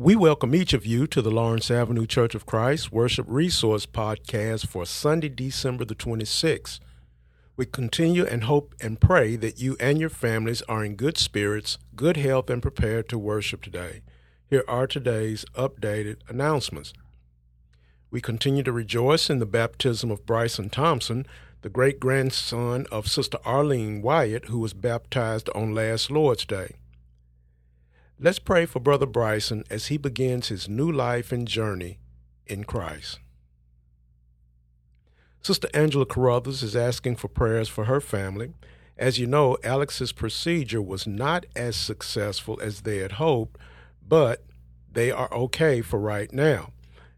We welcome each of you to the Lawrence Avenue Church of Christ Worship Resource Podcast for Sunday, December the 26th. We continue and hope and pray that you and your families are in good spirits, good health, and prepared to worship today. Here are today's updated announcements. We continue to rejoice in the baptism of Bryson Thompson, the great grandson of Sister Arlene Wyatt, who was baptized on last Lord's Day. Let's pray for Brother Bryson as he begins his new life and journey in Christ. Sister Angela Carruthers is asking for prayers for her family. As you know, Alex's procedure was not as successful as they had hoped, but they are okay for right now.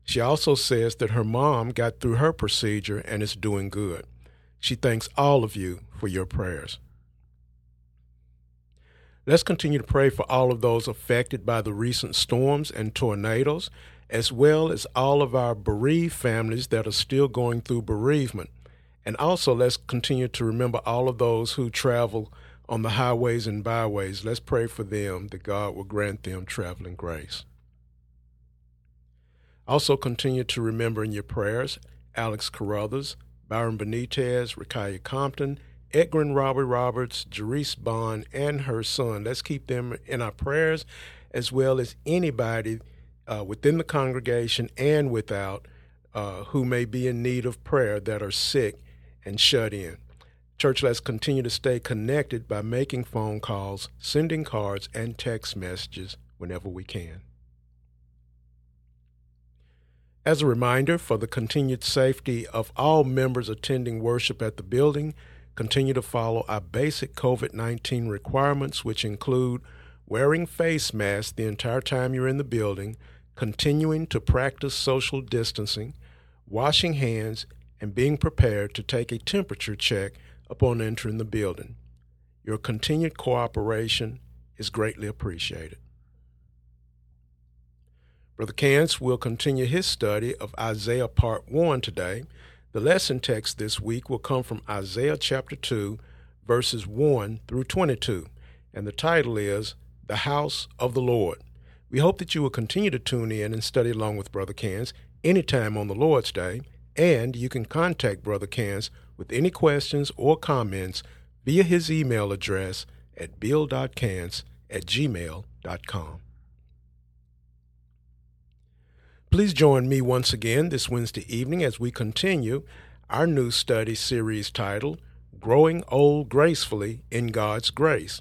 She also says that her mom got through her procedure and is doing good. She thanks all of you for your prayers. Let's continue to pray for all of those affected by the recent storms and tornadoes, as well as all of our bereaved families that are still going through bereavement. And also, let's continue to remember all of those who travel on the highways and byways. Let's pray for them that God will grant them traveling grace. Also, continue to remember in your prayers Alex Carruthers, Byron Benitez, Rakaya Compton, Edgar and Robbie Roberts, Jerice Bond, and her son. Let's keep them in our prayers, as well as anybody uh, within the congregation and without uh, who may be in need of prayer that are sick and shut in. Church, let's continue to stay connected by making phone calls, sending cards, and text messages whenever we can. As a reminder, for the continued safety of all members attending worship at the building, continue to follow our basic COVID 19 requirements, which include wearing face masks the entire time you're in the building, continuing to practice social distancing, washing hands, and being prepared to take a temperature check upon entering the building. Your continued cooperation is greatly appreciated. Brother Cance will continue his study of Isaiah Part 1 today. The lesson text this week will come from Isaiah chapter 2, verses 1 through 22, and the title is The House of the Lord. We hope that you will continue to tune in and study along with Brother Cance anytime on the Lord's Day, and you can contact Brother Cance with any questions or comments via his email address at bill.cance at gmail.com. Please join me once again this Wednesday evening as we continue our new study series titled Growing Old Gracefully in God's Grace.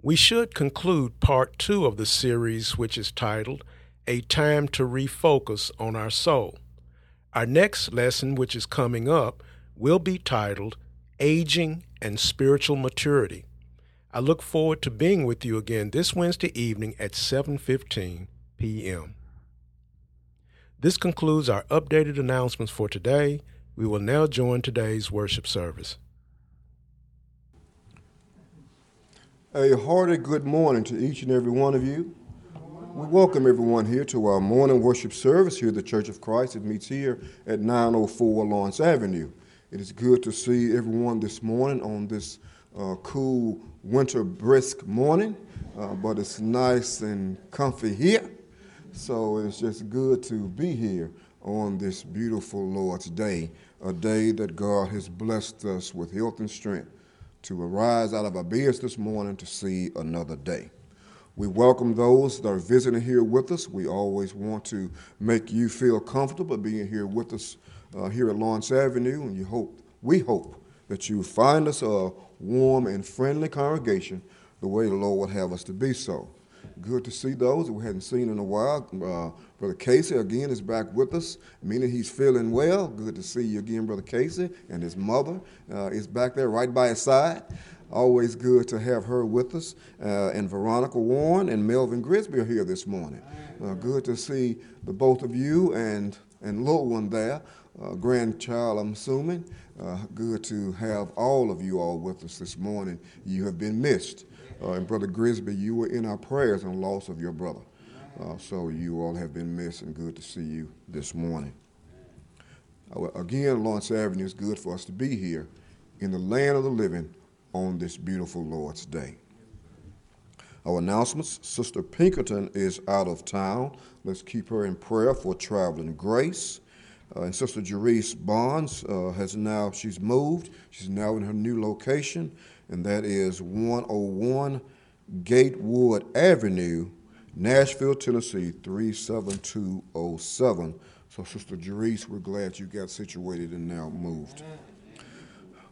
We should conclude part two of the series, which is titled A Time to Refocus on Our Soul. Our next lesson, which is coming up, will be titled Aging and Spiritual Maturity. I look forward to being with you again this Wednesday evening at 7:15 p.m. This concludes our updated announcements for today. We will now join today's worship service. A hearty good morning to each and every one of you. We welcome everyone here to our morning worship service here at the Church of Christ. It meets here at 904 Lawrence Avenue. It is good to see everyone this morning on this uh, cool winter brisk morning, uh, but it's nice and comfy here. So it's just good to be here on this beautiful Lord's Day, a day that God has blessed us with health and strength to arise out of our beds this morning to see another day. We welcome those that are visiting here with us. We always want to make you feel comfortable being here with us uh, here at Lawrence Avenue, and you hope we hope that you find us a warm and friendly congregation the way the Lord would have us to be so. Good to see those we hadn't seen in a while. Uh, Brother Casey again is back with us, meaning he's feeling well. Good to see you again, Brother Casey, and his mother uh, is back there right by his side. Always good to have her with us. Uh, and Veronica Warren and Melvin Grisby are here this morning. Uh, good to see the both of you and and little one there, uh, grandchild, I'm assuming. Uh, good to have all of you all with us this morning. You have been missed. Uh, and Brother Grisby, you were in our prayers on the loss of your brother. Uh, so you all have been missed, and good to see you this morning. Uh, again, Lawrence Avenue is good for us to be here in the land of the living on this beautiful Lord's Day. Our announcements Sister Pinkerton is out of town. Let's keep her in prayer for traveling grace. Uh, and Sister Jerice Bonds uh, has now, she's moved. She's now in her new location, and that is 101 Gatewood Avenue, Nashville, Tennessee, 37207. So, Sister Jerice, we're glad you got situated and now moved.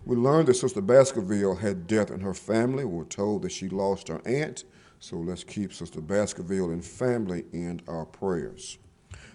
We learned that Sister Baskerville had death in her family. We were told that she lost her aunt. So let's keep Sister Baskerville and family in our prayers.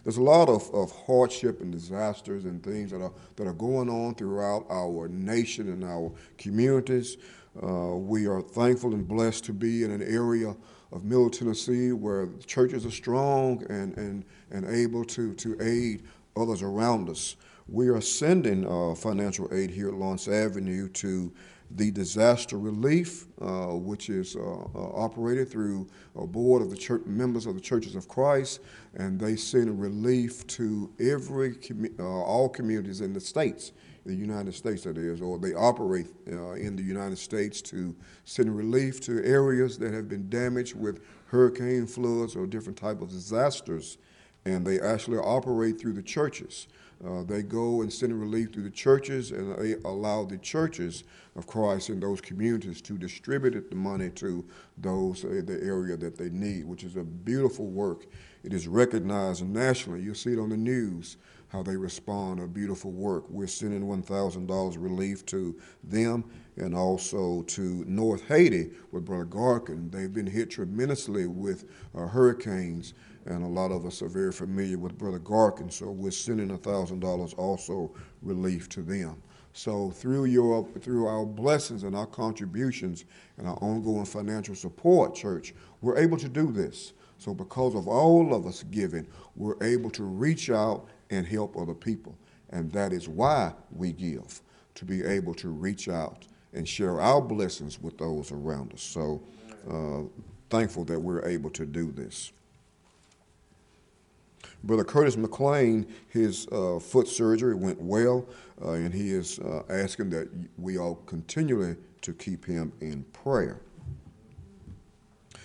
There's a lot of, of hardship and disasters and things that are, that are going on throughout our nation and our communities. Uh, we are thankful and blessed to be in an area of Middle Tennessee where churches are strong and, and, and able to, to aid others around us. We are sending uh, financial aid here at Lawrence Avenue to the disaster relief, uh, which is uh, uh, operated through a board of the church members of the Churches of Christ, and they send relief to every uh, all communities in the states, the United States that is, or they operate uh, in the United States to send relief to areas that have been damaged with hurricane floods or different type of disasters, and they actually operate through the churches. Uh, they go and send relief through the churches, and they allow the churches of Christ in those communities to distribute the money to those uh, the area that they need, which is a beautiful work. It is recognized nationally. You see it on the news how they respond. A beautiful work. We're sending one thousand dollars relief to them, and also to North Haiti with Brother Garkin. They've been hit tremendously with uh, hurricanes and a lot of us are very familiar with Brother Garkin, so we're sending $1,000 also relief to them. So through your through our blessings and our contributions and our ongoing financial support, church, we're able to do this. So because of all of us giving, we're able to reach out and help other people. And that is why we give, to be able to reach out and share our blessings with those around us. So uh, thankful that we're able to do this. Brother Curtis McLean, his uh, foot surgery went well, uh, and he is uh, asking that we all continually to keep him in prayer.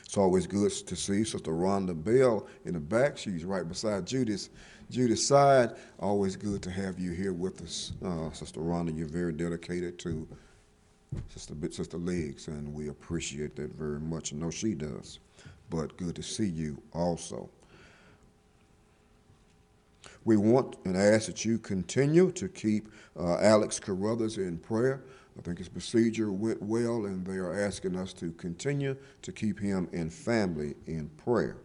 It's always good to see Sister Rhonda Bell in the back. She's right beside Judith. Judith's side. Always good to have you here with us, uh, Sister Rhonda. You're very dedicated to Sister Sister Legs, and we appreciate that very much. I know she does. But good to see you also. We want and ask that you continue to keep uh, Alex Carruthers in prayer. I think his procedure went well, and they are asking us to continue to keep him and family in prayer.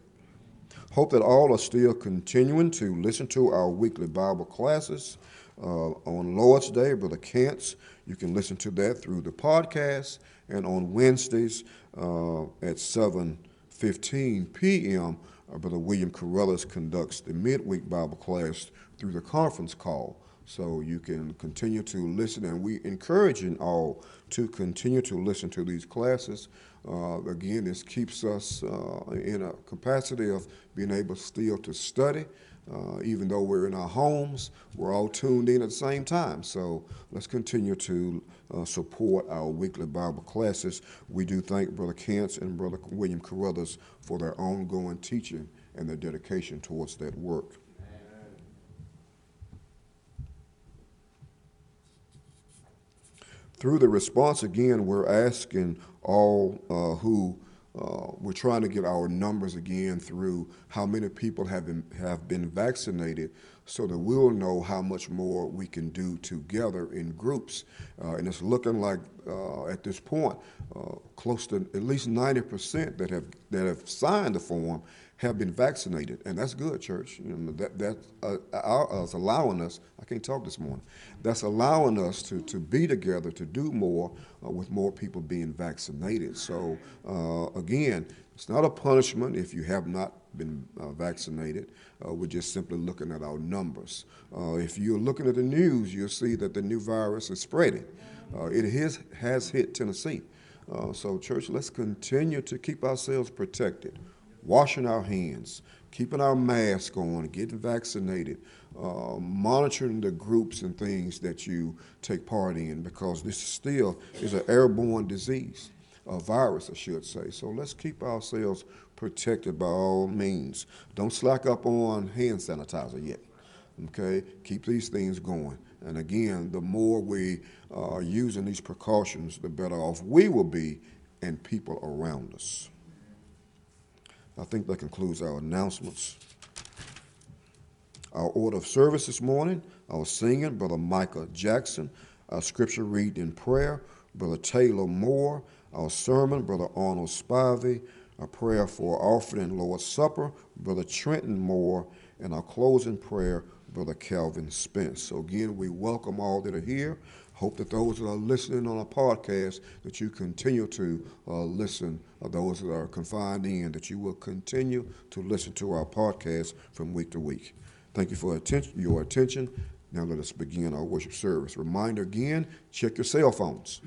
Hope that all are still continuing to listen to our weekly Bible classes. Uh, on Lord's Day, Brother Kent's, you can listen to that through the podcast, and on Wednesdays uh, at 7:15 p.m. Uh, Brother William Carruthers conducts the midweek Bible class through the conference call. So you can continue to listen, and we encouraging all to continue to listen to these classes. Uh, again, this keeps us uh, in a capacity of being able still to study. Uh, even though we're in our homes, we're all tuned in at the same time. So let's continue to uh, support our weekly Bible classes. We do thank Brother Kent's and Brother William Carruthers for their ongoing teaching and their dedication towards that work. Through the response, again, we're asking all uh, who uh, we're trying to get our numbers again through how many people have been, have been vaccinated so that we'll know how much more we can do together in groups. Uh, and it's looking like uh, at this point, uh, close to at least 90% that have, that have signed the form have been vaccinated, and that's good, church. You know, that that uh, us allowing us. I can't talk this morning. That's allowing us to to be together to do more uh, with more people being vaccinated. So uh, again, it's not a punishment if you have not been uh, vaccinated. Uh, we're just simply looking at our numbers. Uh, if you're looking at the news, you'll see that the new virus is spreading. it has has hit Tennessee. so, church, let's continue to keep ourselves protected washing our hands, keeping our mask on, getting vaccinated, uh, monitoring the groups and things that you take part in because this still is an airborne disease. a virus, I should say. So let's keep ourselves protected by all means. Don't slack up on hand sanitizer yet. Okay, keep these things going. And again, the more we are using these precautions, the better off we will be and people around us. I think that concludes our announcements. Our order of service this morning, our singing, Brother Micah Jackson. Our scripture reading in prayer, Brother Taylor Moore. Our sermon, Brother Arnold Spivey. Our prayer for offering and Lord's Supper, Brother Trenton Moore. And our closing prayer, Brother Calvin Spence. So again, we welcome all that are here. Hope that those that are listening on a podcast, that you continue to uh, listen. Uh, those that are confined in, that you will continue to listen to our podcast from week to week. Thank you for attention, your attention. Now let us begin our worship service. Reminder again, check your cell phones.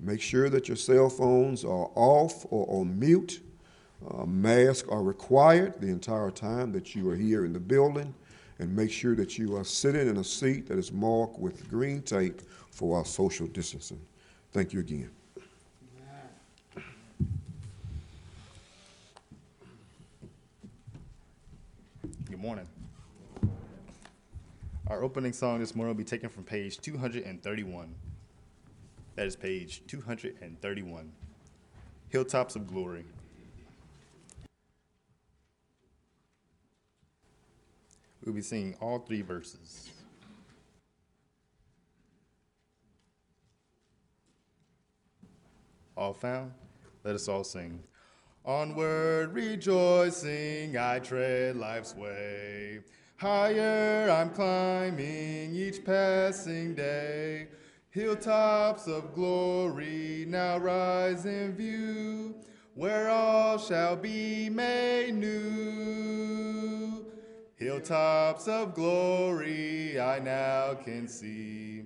Make sure that your cell phones are off or on mute. Uh, masks are required the entire time that you are here in the building. And make sure that you are sitting in a seat that is marked with green tape for our social distancing. Thank you again. Good morning. Our opening song this morning will be taken from page 231. That is page 231. Hilltops of Glory. We'll be singing all three verses. All found? Let us all sing. Onward rejoicing, I tread life's way. Higher I'm climbing each passing day. Hilltops of glory now rise in view, where all shall be made new. Hilltops of glory I now can see.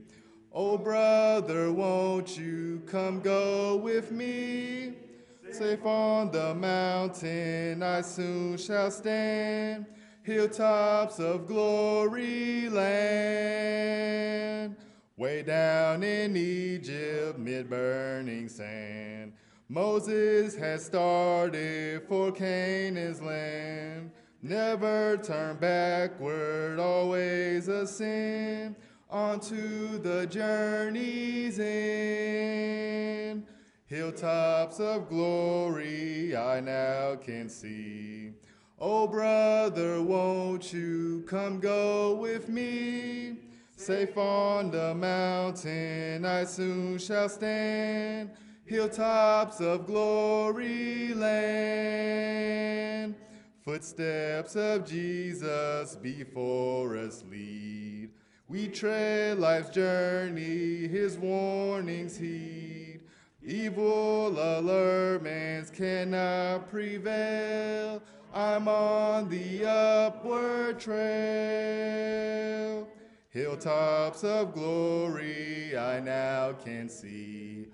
Oh, brother, won't you come go with me? Safe on the mountain I soon shall stand, hilltops of glory land. Way down in Egypt, mid burning sand, Moses had started for Canaan's land. Never turn backward, always ascend onto the journey's end. Hilltops of glory I now can see. Oh, brother, won't you come go with me? Safe on the mountain I soon shall stand. Hilltops of glory land. Footsteps of Jesus before us lead. We tread life's journey, his warnings heed. Evil allurements cannot prevail. I'm on the upward trail. Hilltops of glory I now can see.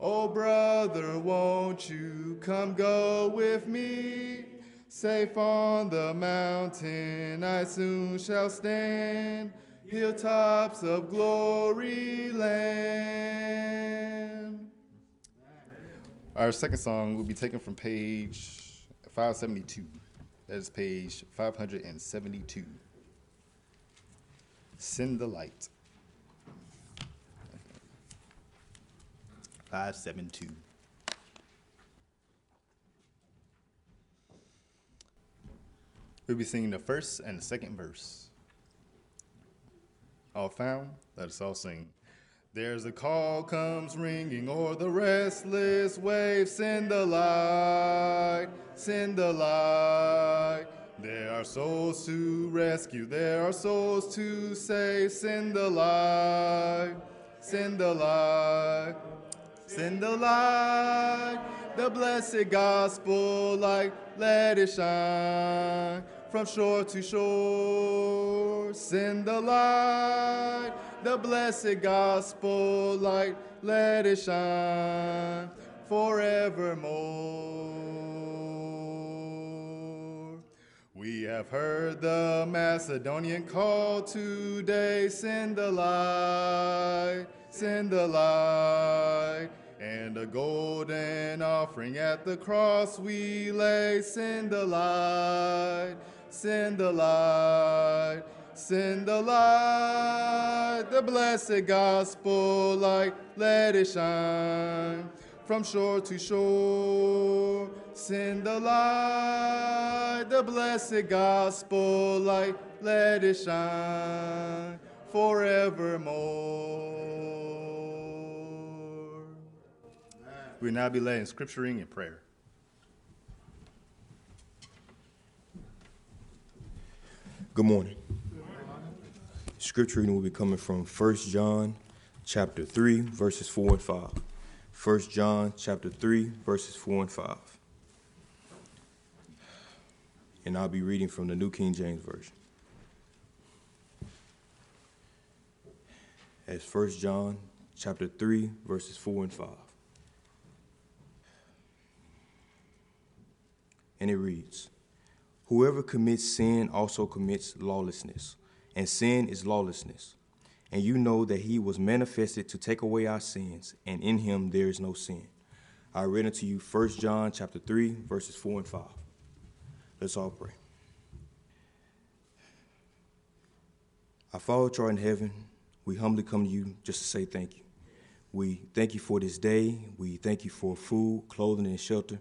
Oh, brother, won't you come go with me? Safe on the mountain I soon shall stand hilltops of glory land. Our second song will be taken from page 572. That is page 572. Send the light. 572. We'll be singing the first and the second verse all found? Let us all sing. There's a call comes ringing o'er the restless waves. Send the light, send the light. There are souls to rescue, there are souls to save. Send the light, send the light, send the light. The blessed gospel light, let it shine from shore to shore. Send the light, the blessed gospel light, let it shine forevermore. We have heard the Macedonian call today. Send the light, send the light. And a golden offering at the cross we lay. Send the light, send the light, send the light, the blessed gospel light, let it shine from shore to shore. Send the light, the blessed gospel light, let it shine forevermore. We will now be led in scripturing and prayer. Good morning. Scripture reading will be coming from 1 John chapter 3 verses 4 and 5. 1 John chapter 3 verses 4 and 5. And I'll be reading from the New King James Version. As 1 John chapter 3 verses 4 and 5. And it reads, Whoever commits sin also commits lawlessness, and sin is lawlessness. And you know that he was manifested to take away our sins, and in him there is no sin. I read unto you 1 John chapter 3, verses 4 and 5. Let's all pray. Father which art in heaven, we humbly come to you just to say thank you. We thank you for this day. We thank you for food, clothing, and shelter.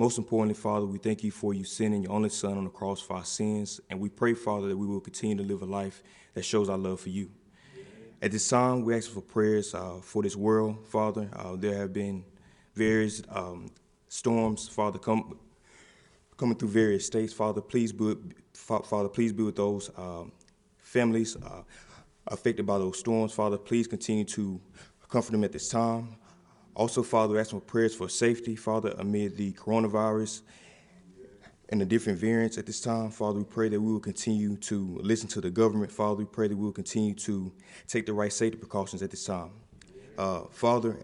Most importantly, Father, we thank you for you sending your only Son on the cross for our sins. And we pray, Father, that we will continue to live a life that shows our love for you. At this time, we ask for prayers uh, for this world, Father. Uh, there have been various um, storms, Father, coming through various states. Father, please be, Father, please be with those um, families uh, affected by those storms. Father, please continue to comfort them at this time. Also, Father, we ask for prayers for safety, Father, amid the coronavirus and the different variants at this time. Father, we pray that we will continue to listen to the government. Father, we pray that we will continue to take the right safety precautions at this time. Uh, Father,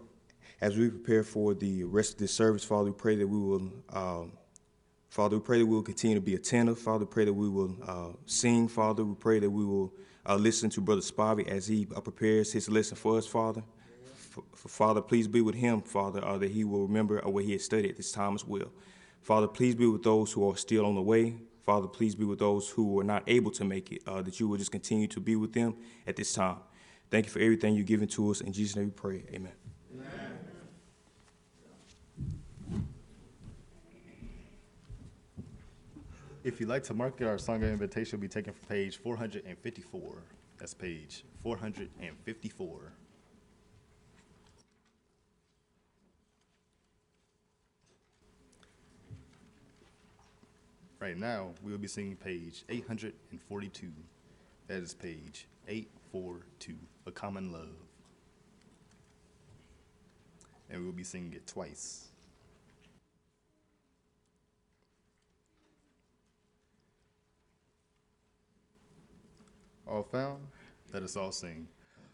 as we prepare for the rest of this service, Father, we pray that we will, um, Father, we pray that we will continue to be attentive. Father, we pray that we will uh, sing. Father, we pray that we will uh, listen to Brother Spivey as he uh, prepares his lesson for us, Father. Father, please be with him, Father, uh, that he will remember what he has studied at this time as well. Father, please be with those who are still on the way. Father, please be with those who are not able to make it, uh, that you will just continue to be with them at this time. Thank you for everything you've given to us. In Jesus' name we pray. Amen. Amen. If you'd like to mark our song of invitation will be taken from page 454. That's page 454. Right now, we will be singing page 842. That is page 842, A Common Love. And we will be singing it twice. All found? Let us all sing.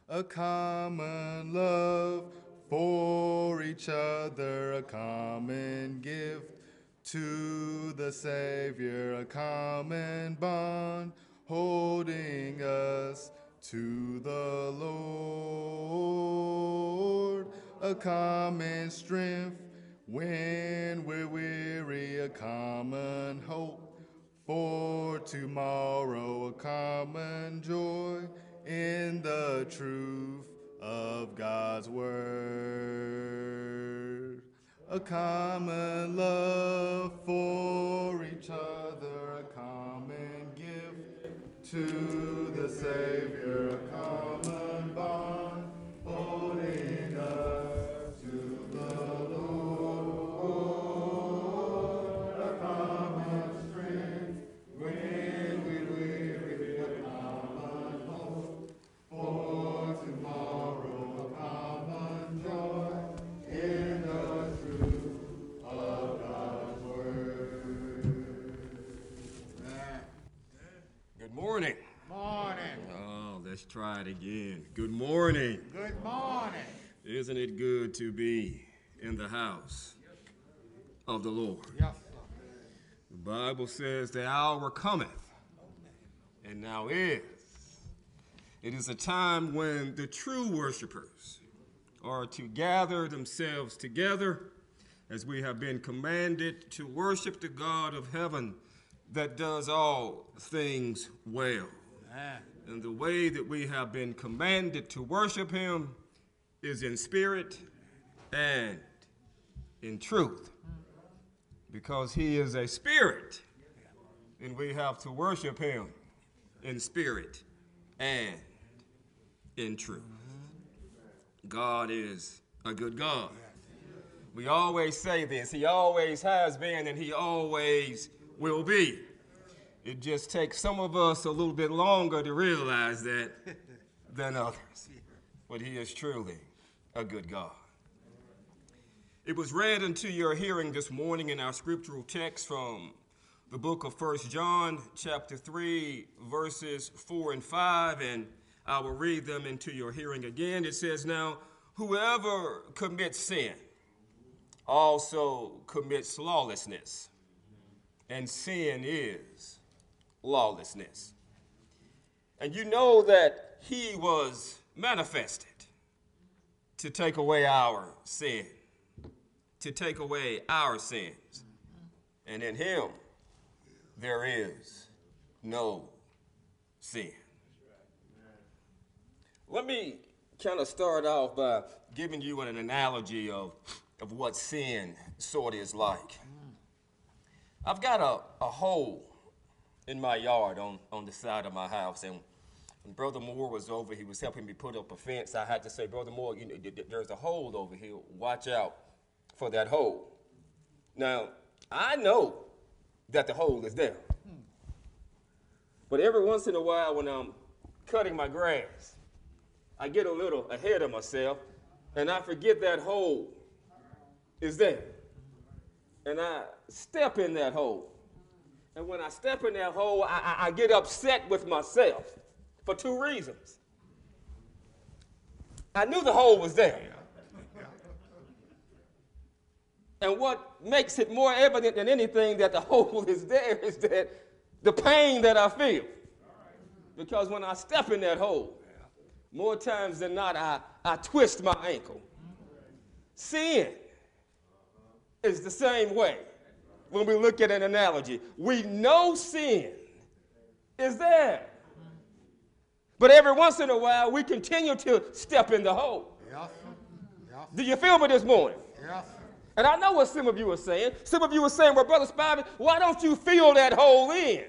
A common love for each other, a common gift to the Savior, a common bond holding us to the Lord, a common strength when we're weary, a common hope for tomorrow, a common joy in the truth of God's word a common love for each other, a common gift to the Savior, try it again. Good morning. Good morning. Isn't it good to be in the house of the Lord? Yes. The Bible says the hour cometh, and now is. It is a time when the true worshipers are to gather themselves together as we have been commanded to worship the God of heaven that does all things well. And the way that we have been commanded to worship him is in spirit and in truth. Because he is a spirit, and we have to worship him in spirit and in truth. God is a good God. We always say this. He always has been, and he always will be. It just takes some of us a little bit longer to realize that than others. But he is truly a good God. It was read unto your hearing this morning in our scriptural text from the book of First John, chapter 3, verses 4 and 5, and I will read them into your hearing again. It says, Now, whoever commits sin also commits lawlessness, and sin is lawlessness. And you know that he was manifested to take away our sin, to take away our sins. And in him there is no sin. Let me kind of start off by giving you an analogy of, of what sin sort of is like. I've got a, a hole in my yard on, on the side of my house, and when Brother Moore was over, he was helping me put up a fence. I had to say, Brother Moore, you know, there's a hole over here. Watch out for that hole. Now, I know that the hole is there. But every once in a while, when I'm cutting my grass, I get a little ahead of myself and I forget that hole is there. And I step in that hole. And when I step in that hole, I, I, I get upset with myself for two reasons. I knew the hole was there. And what makes it more evident than anything that the hole is there is that the pain that I feel. Because when I step in that hole, more times than not, I, I twist my ankle. Sin is the same way when we look at an analogy. We know sin is there. But every once in a while, we continue to step in the hole. Yes. Yes. Do you feel me this morning? Yes. And I know what some of you are saying. Some of you are saying, well, Brother Spivey, why don't you fill that hole in?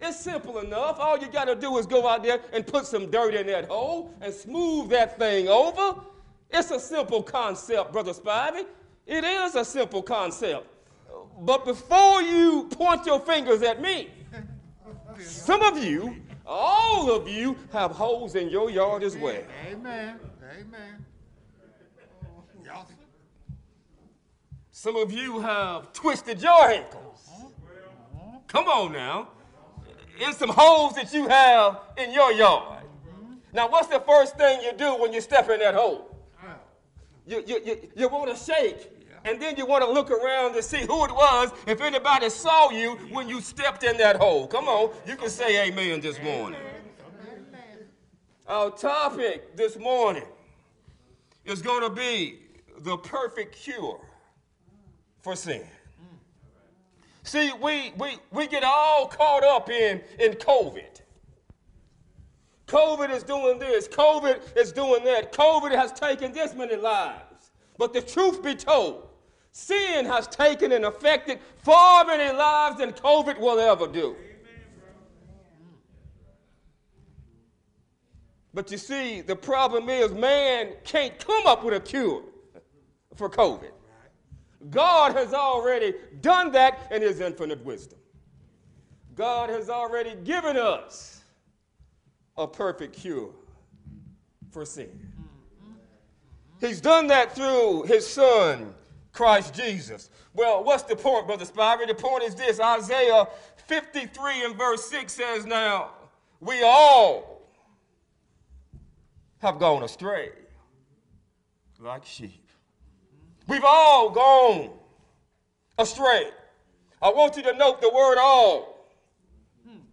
It's simple enough. All you got to do is go out there and put some dirt in that hole and smooth that thing over. It's a simple concept, Brother Spivey. It is a simple concept. But before you point your fingers at me, some of you, all of you, have holes in your yard as well. Amen. Amen. Some of you have twisted your ankles. Come on now. In some holes that you have in your yard. Now, what's the first thing you do when you step in that hole? You, you, you, you want to shake, and then you want to look around to see who it was, if anybody saw you when you stepped in that hole. Come on, you can say amen this morning. Our topic this morning is going to be the perfect cure for sin. See, we, we, we get all caught up in, in COVID. COVID is doing this, COVID is doing that, COVID has taken this many lives. But the truth be told, sin has taken and affected far many lives than COVID will ever do. But you see, the problem is man can't come up with a cure for COVID. God has already done that in his infinite wisdom. God has already given us a perfect cure for sin. He's done that through his son, Christ Jesus. Well, what's the point, Brother Spivey? The point is this Isaiah 53 and verse 6 says, Now, we all have gone astray like sheep. We've all gone astray. I want you to note the word all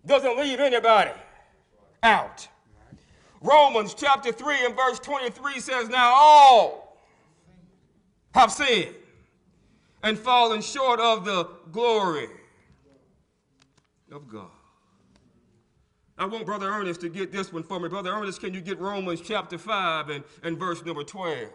doesn't leave anybody out. Romans chapter 3 and verse 23 says, Now all have sinned and fallen short of the glory of God. I want Brother Ernest to get this one for me. Brother Ernest, can you get Romans chapter 5 and, and verse number 12?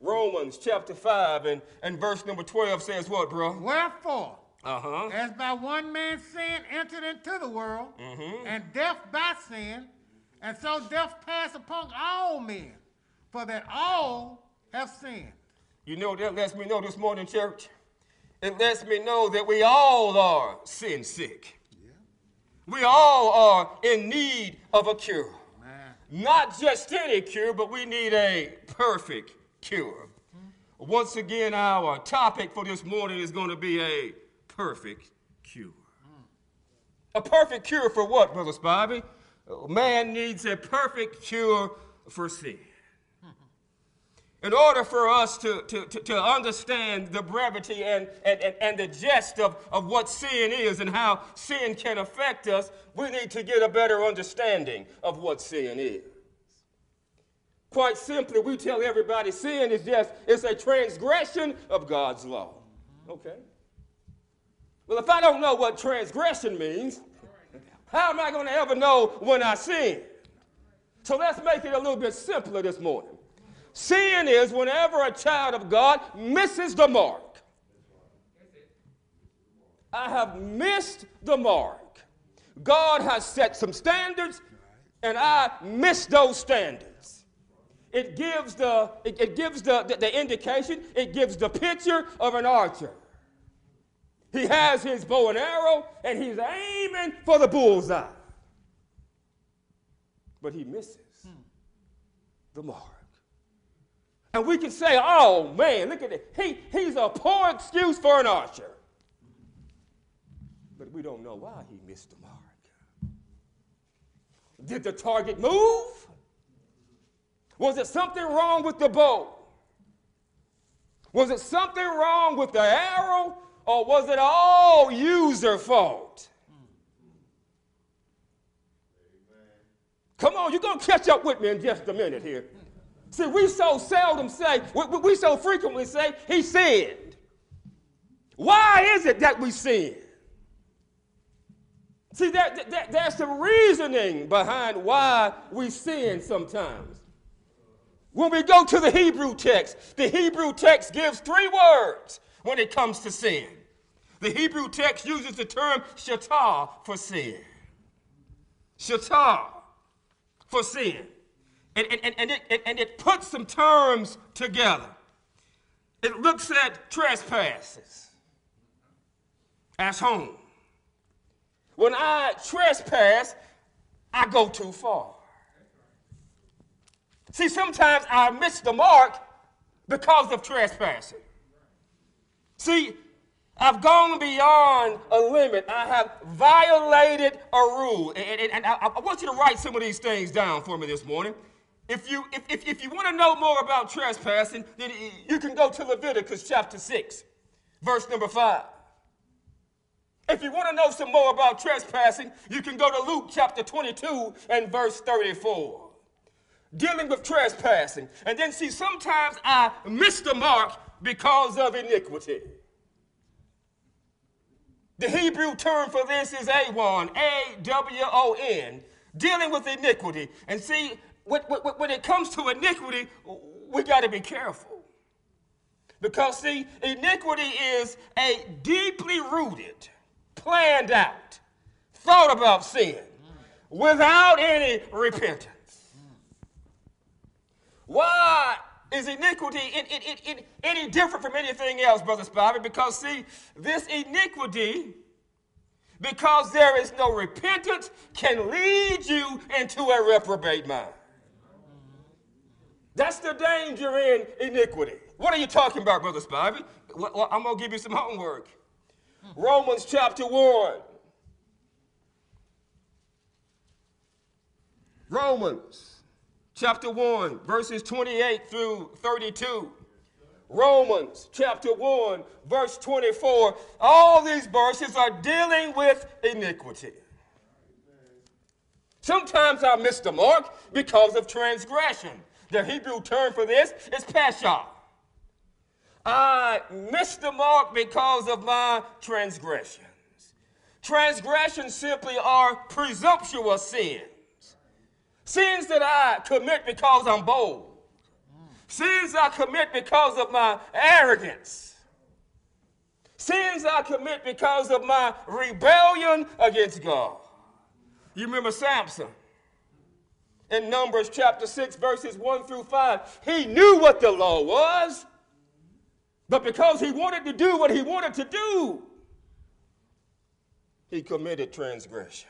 Romans chapter 5 and, and verse number 12 says what, bro? Wherefore, Uh-huh. as by one man's sin entered into the world, Mm-hmm. and death by sin, and so death passed upon all men, for that all have sinned. You know that lets me know this morning, church? It lets me know that we all are sin sick. We all are in need of a cure. Man. Not just any cure, but we need a perfect cure. Once again, our topic for this morning is going to be a perfect cure. Hmm. A perfect cure for what, Brother Spivey? Man needs a perfect cure for sin. In order for us to, to, to, to understand the brevity and, and, and, and the gist of, of what sin is and how sin can affect us, we need to get a better understanding of what sin is. Quite simply, we tell everybody sin is just it's a transgression of God's law. Okay? Well, if I don't know what transgression means, how am I going to ever know when I sin? So let's make it a little bit simpler this morning. Sin is whenever a child of God misses the mark. I have missed the mark. God has set some standards, and I missed those standards. It gives the, it, it gives the, the, the indication, it gives the picture of an archer. He has his bow and arrow, and he's aiming for the bullseye. But he misses the mark. And we can say, oh man, look at it. He, he's a poor excuse for an archer. But we don't know why he missed the mark. Did the target move? Was it something wrong with the bow? Was it something wrong with the arrow? Or was it all user fault? Come on, you're going to catch up with me in just a minute here. See, we so seldom say, we, we- so frequently say, he sinned. Why is it that we sin? See, that, that, there's some reasoning behind why we sin sometimes. When we go to the Hebrew text, the Hebrew text gives three words when it comes to sin. The Hebrew text uses the term shatah for sin. Shatah for sin. And, and, and, it, and it puts some terms together. It looks at trespasses asham. When I trespass, I go too far. See, sometimes I miss the mark because of trespassing. See, I've gone beyond a limit. I have violated a rule. And, and- and I, I want you to write some of these things down for me this morning. If you, if, if, if you want to know more about trespassing, then you can go to Leviticus chapter 6, verse number 5. If you want to know some more about trespassing, you can go to Luke chapter 22 and verse 34 dealing with trespassing. And then see, sometimes I miss the mark because of iniquity. The Hebrew term for this is Awon, A W O N, dealing with iniquity. And see, when, when, it comes to iniquity, we got to be careful. Because, see, iniquity is a deeply rooted, planned out, thought about sin without any repentance. Why is iniquity in, in, in, in any different from anything else, Brother Spivey? Because, see, this iniquity, because there is no repentance, can lead you into a reprobate mind. That's the danger in iniquity. What are you talking about, Brother Spivey? Well, I'm going to give you some homework. Romans chapter 1. Romans chapter 1, verses 28 through 32. Romans chapter 1, verse 24. All these verses are dealing with iniquity. Sometimes I miss the mark because of transgression. The Hebrew term for this is pesha. I miss the mark because of my transgressions. Transgressions simply are presumptuous sins. Sins that I commit because I'm bold. Sins I commit because of my arrogance. Sins I commit because of my rebellion against God. You remember Samson in Numbers chapter 6, verses 1 through 5. He knew what the law was, but because he wanted to do what he wanted to do, he committed transgression.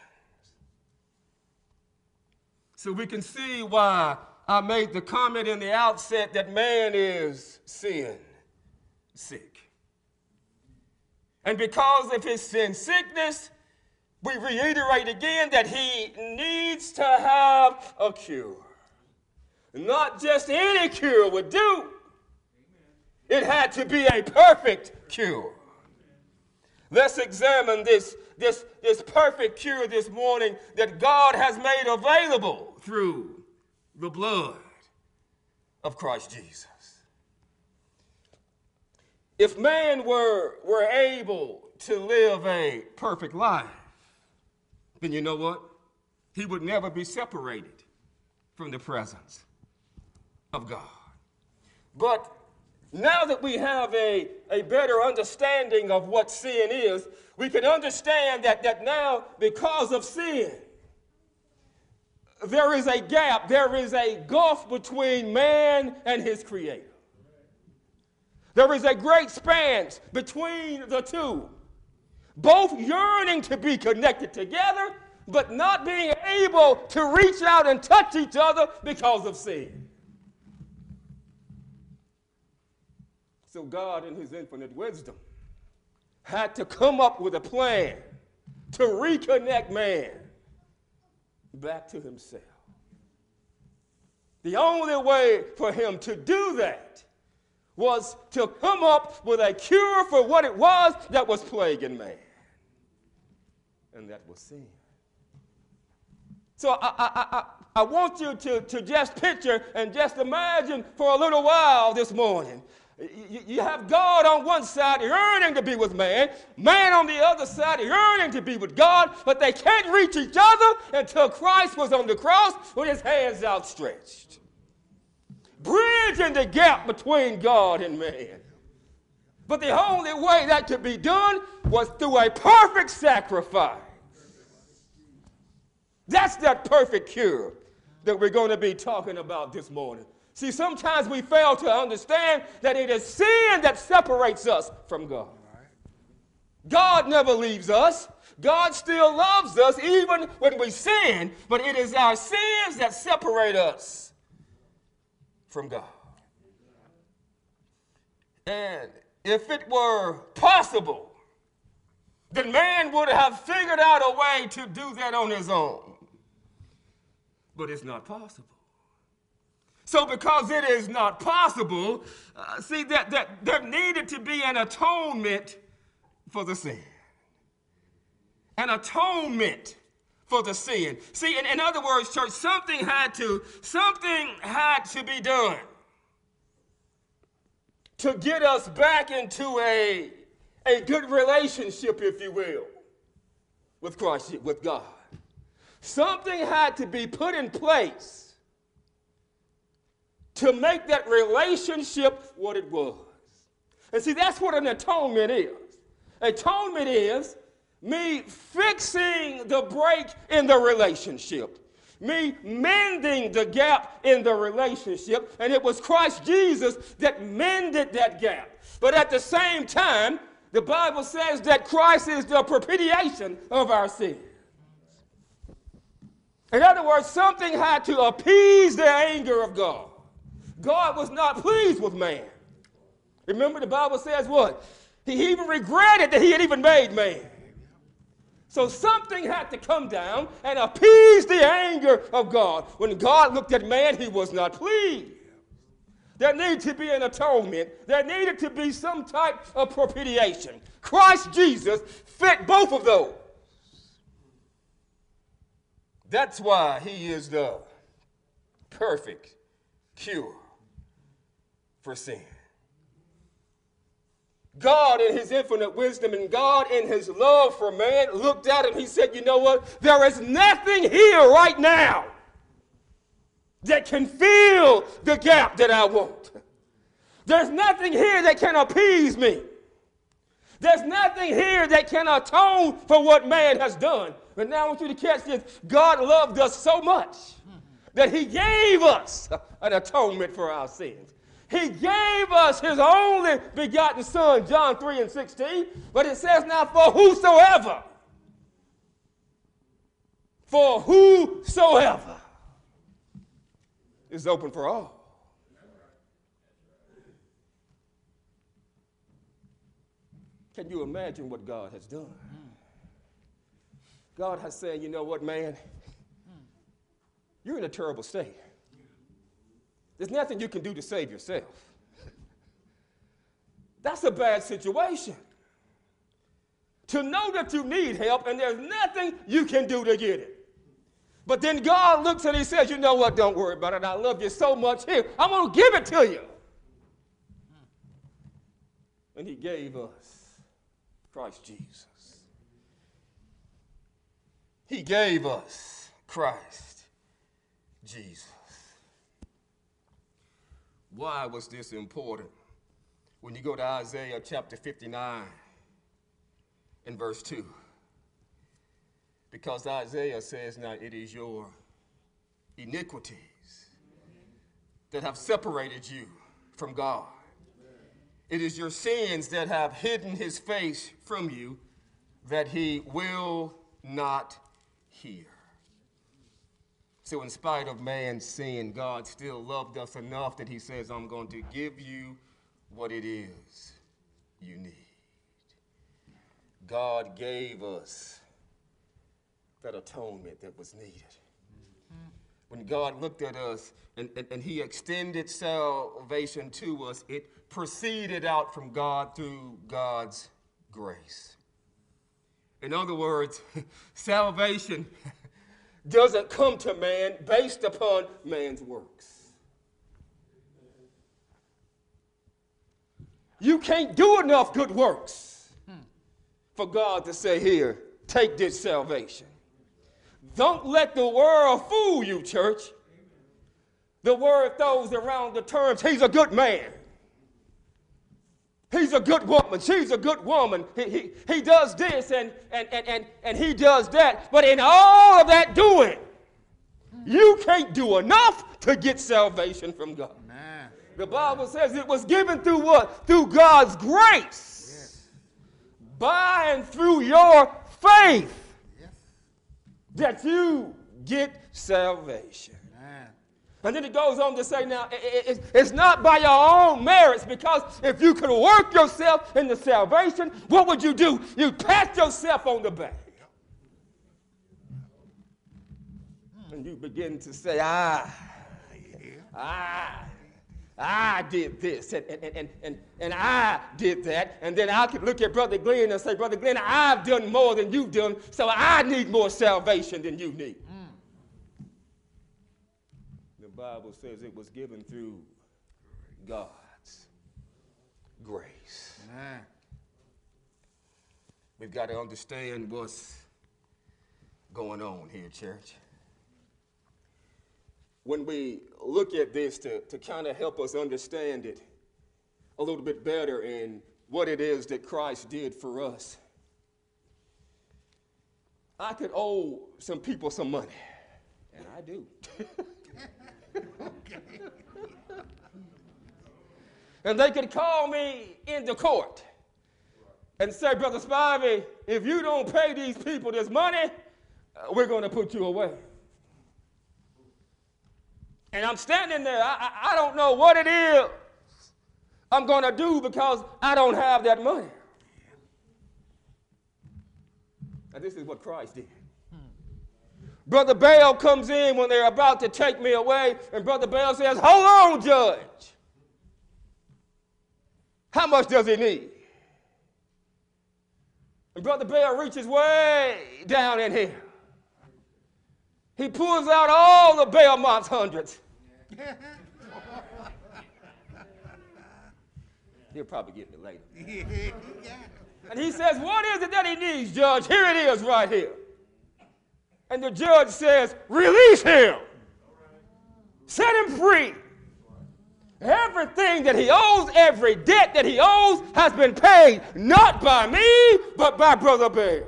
So we can see why I made the comment in the outset that man is sin sick. And because of his sin sickness, we reiterate again that he needs to have a cure. Not just any cure would do, it had to be a perfect cure. Let's examine this, this, this perfect cure this morning that God has made available through the blood of Christ Jesus. If man were, were able to live a perfect life, then you know what? He would never be separated from the presence of God. But now that we have a, a better understanding of what sin is, we can understand that, that now, because of sin, there is a gap, there is a gulf between man and his creator. There is a great span between the two, both yearning to be connected together, but not being able to reach out and touch each other because of sin. So, God, in His infinite wisdom, had to come up with a plan to reconnect man back to Himself. The only way for Him to do that was to come up with a cure for what it was that was plaguing man. And that was sin. So I, I, I, I want you to, to just picture and just imagine for a little while this morning. You, you have God on one side yearning to be with man, man on the other side yearning to be with God, but they can't reach each other until Christ was on the cross with his hands outstretched bridging the gap between God and man. But the only way that could be done was through a perfect sacrifice. That's that perfect cure that we're going to be talking about this morning. See, sometimes we fail to understand that it is sin that separates us from God. God never leaves us. God still loves us even when we sin, but it is our sins that separate us from God. And if it were possible, then man would have figured out a way to do that on his own. But it's not possible. So, because it is not possible, uh, see, that, that there needed to be an atonement for the sin. An atonement for the sin. See, in, in other words, church, something had to, something had to be done to get us back into a, a good relationship, if you will, with Christ, with God. Something had to be put in place to make that relationship what it was. And see, that's what an atonement is. Atonement is me fixing the break in the relationship, me mending the gap in the relationship, and it was Christ Jesus that mended that gap. But at the same time, the Bible says that Christ is the propitiation of our sins. In other words, something had to appease the anger of God. God was not pleased with man. Remember, the Bible says what? He even regretted that he had even made man. So something had to come down and appease the anger of God. When God looked at man, he was not pleased. There needed to be an atonement. There needed to be some type of propitiation. Christ Jesus fit both of those. That's why he is the perfect cure for sin. God, in his infinite wisdom and God, in his love for man, looked at him. He said, You know what? There is nothing here right now that can fill the gap that I want. There's nothing here that can appease me. There's nothing here that can atone for what man has done. But now I want you to catch this God loved us so much that he gave us an atonement for our sins. He gave us his only begotten Son, John 3 and 16. But it says now, for whosoever, for whosoever is open for all. Can you imagine what God has done? God has said, you know what, man? You're in a terrible state. There's nothing you can do to save yourself. That's a bad situation. To know that you need help and there's nothing you can do to get it. But then God looks and He says, You know what? Don't worry about it. I love you so much. Here, I'm going to give it to you. And He gave us Christ Jesus. He gave us Christ Jesus. Why was this important? When you go to Isaiah chapter 59 and verse 2. Because Isaiah says, Now it is your iniquities that have separated you from God. It is your sins that have hidden his face from you that he will not hear. So, in spite of man's sin, God still loved us enough that he says, I'm going to give you what it is you need. God gave us that atonement that was needed. When God looked at us and, and, and, He extended salvation to us, it proceeded out from God through God's grace. In other words, salvation doesn't come to man based upon man's works. You can't do enough good works for God to say, Here, take this salvation. Don't let the world fool you, church. The word throws around the terms, He's a good man. He's a good woman. She's a good woman. He, he, he does this and, and, and, and, and he does that. But in all of that doing, you can't do enough to get salvation from God. Man. The Bible says it was given through what? Through God's grace. Yes. By and through your faith yes. that you get salvation. And then it goes on to say, now, it's not by your own merits, because if you could work yourself into salvation, what would you do? You'd pat yourself on the back. And you begin to say, ah, ah, I did this, and, and, and, and, and I did that. And then I could look at Brother Glenn and say, Brother Glenn, I've done more than you've done, so I need more salvation than you need. Bible says it was given through God's grace. Amen. We've got to understand what's going on here, church. When we look at this to, to kind of help us understand it a little bit better and what it is that Christ did for us, I could owe some people some money, and I do. and they could call me into court and say, Brother Spivey, if you don't pay these people this money, uh, we're going to put you away. And I'm standing there. I, I, I don't know what it is I'm going to do because I don't have that money. And this is what Christ did. Brother Bell comes in when they're about to take me away, and Brother Bell says, Hold on, Judge. How much does he need? And Brother Bell reaches way down in here. he pulls out all the Belmont's hundreds. He'll probably get me later. And he says, What is it that he needs, Judge? Here it is right here. And the judge says, Release him. Set him free. Everything that he owes, every debt that he owes, has been paid not by me, but by Brother Bell.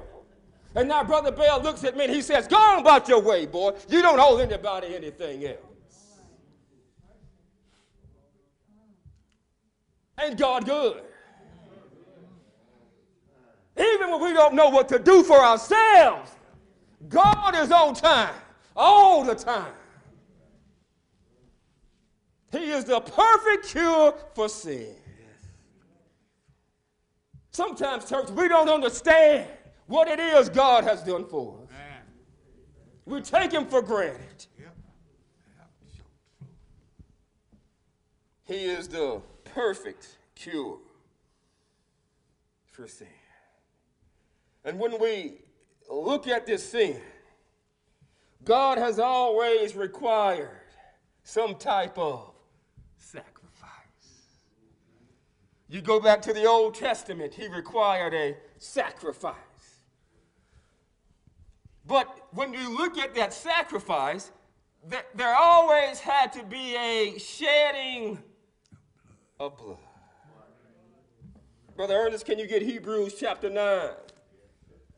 And now Brother Bell looks at me and he says, Go on about your way, boy. You don't owe anybody anything else. Ain't God good? Even when we don't know what to do for ourselves, God is on time, all the time. He is the perfect cure for sin. Sometimes, church, we don't understand what it is God has done for us. We take Him for granted. He is the perfect cure for sin. And when we look at this sin, God has always required some type of sacrifice. You go back to the Old Testament, He required a sacrifice. But when you look at that sacrifice, there always had to be a shedding of blood. Brother Ernest, can you get Hebrews chapter 9?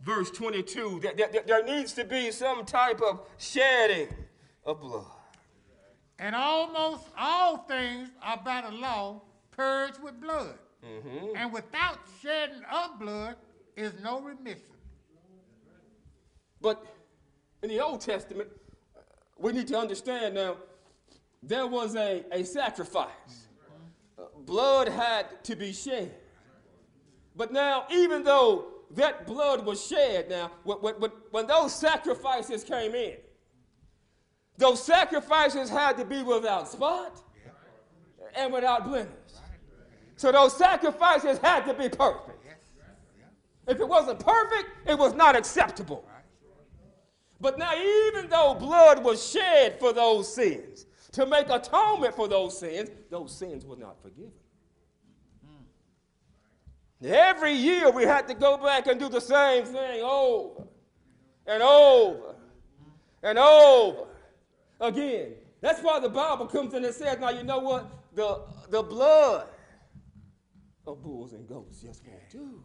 Verse 22, that, that, there needs to be some type of shedding of blood. And almost all things are by the law purged with blood. Mm-hmm. And without shedding of blood is no remission. But in the Old Testament, we need to understand now, there was a, a sacrifice. Uh, blood had to be shed. But now, even though that blood was shed now, when, those sacrifices came in, those sacrifices had to be without spot and without blemish. So those sacrifices had to be perfect. If it wasn't perfect, it was not acceptable. But now, even though blood was shed for those sins, to make atonement for those sins, those sins were not forgiven. Every year we had to go back and do the same thing over and over and over again. That's why the Bible comes in and says, now you know what? The, the blood of bulls and goats just won't do.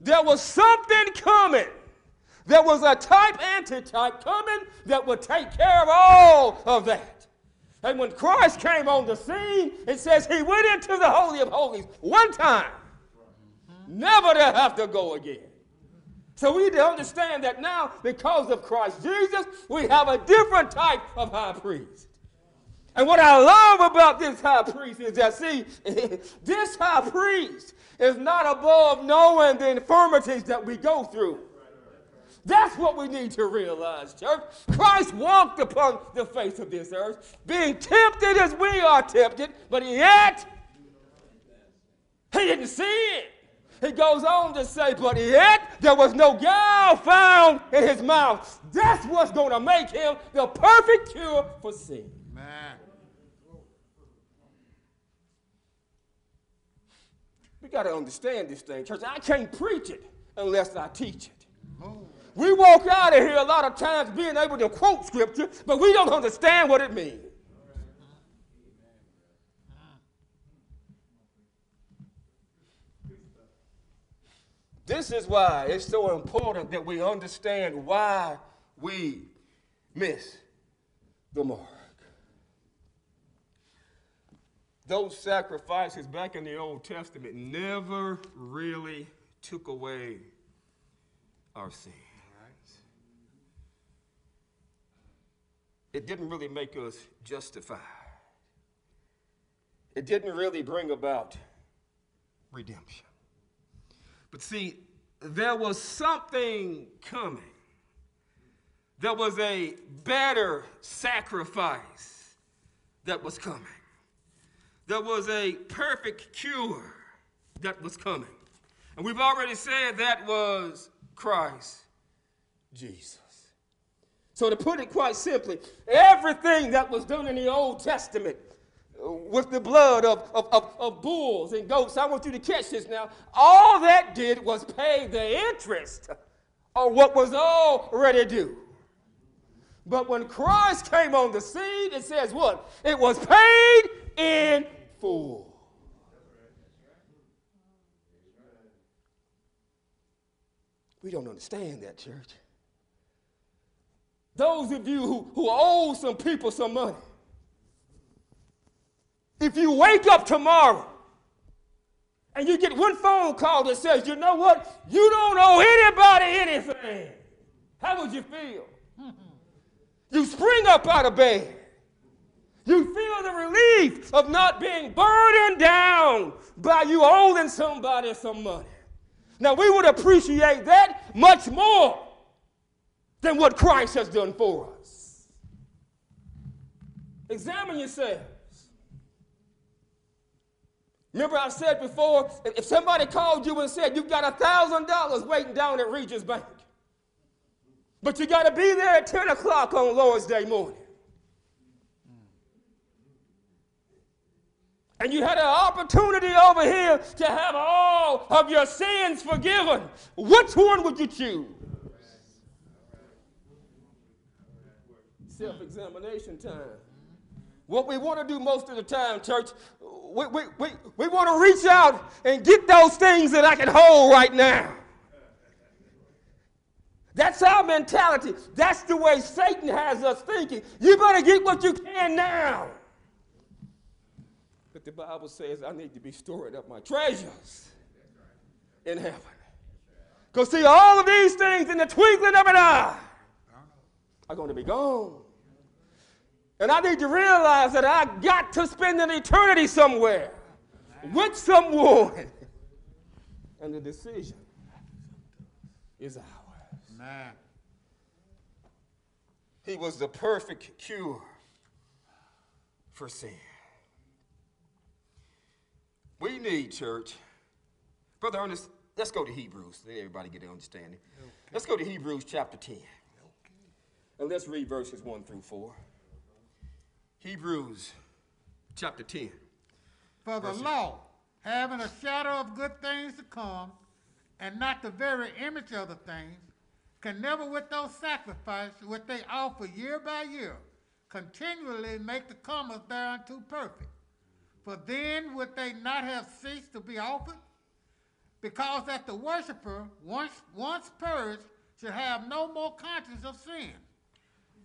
There was something coming. There was a type antitype coming that would take care of all of that. And when Christ came on the scene, it says he went into the Holy of Holies one time, never to have to go again. So we need to understand that now, because of Christ Jesus, we have a different type of high priest. And what I love about this high priest is that, see, this high priest is not above knowing the infirmities that we go through. That's what we need to realize, church. Christ walked upon the face of this earth, being tempted as we are tempted, but yet he didn't see it. He goes on to say, but yet there was no gall found in his mouth. That's what's going to make him the perfect cure for sin. Man. We got to understand this thing, church. I can't preach it unless I teach it. We walk out of here a lot of times being able to quote scripture, but we don't understand what it means. This is why it's so important that we understand why we miss the mark. Those sacrifices back in the Old Testament never really took away our sin. It didn't really make us justified. It didn't really bring about redemption. But see, there was something coming. There was a better sacrifice that was coming. There was a perfect cure that was coming. And we've already said that was Christ Jesus. So, to put it quite simply, everything that was done in the Old Testament uh, with the blood of, of, of, of, bulls and goats, I want you to catch this now. All that did was pay the interest of what was already due. But when Christ came on the scene, it says what? It was paid in full. We don't understand that, church. Those of you who, who owe some people some money, if you wake up tomorrow and you get one phone call that says, you know what, you don't owe anybody anything, how would you feel? you spring up out of bed. You feel the relief of not being burdened down by you owing somebody some money. Now, we would appreciate that much more than what Christ has done for us. Examine yourselves. Remember, I said before if somebody called you and said you've got a $1,000 waiting down at Regis Bank, but you got to be there at 10 o'clock on Lord's Day morning. And you had an opportunity over here to have all of your sins forgiven. Which one would you choose? Self examination time. What we want to do most of the time, church, we, we, we, we want to reach out and get those things that I can hold right now. That's our mentality. That's the way Satan has us thinking. You better get what you can now. But the Bible says I need to be storing up my treasures in heaven. Because, see, all of these things in the twinkling of an eye are going to be gone. And I need to realize that I got to spend an eternity somewhere with someone. And the decision is ours. Man. He was the perfect cure for sin. We need, church. Brother Ernest, let's go to Hebrews. Let everybody get an understanding. Okay. Let's go to Hebrews chapter 10. Okay. And let's read verses 1 through 4. Hebrews chapter 10. For the law, having a shadow of good things to come, and not the very image of the things, can never with those sacrifices which they offer year by year continually make the comers thereunto perfect. For then would they not have ceased to be offered? Because that the worshiper, once, once purged, should have no more conscience of sin.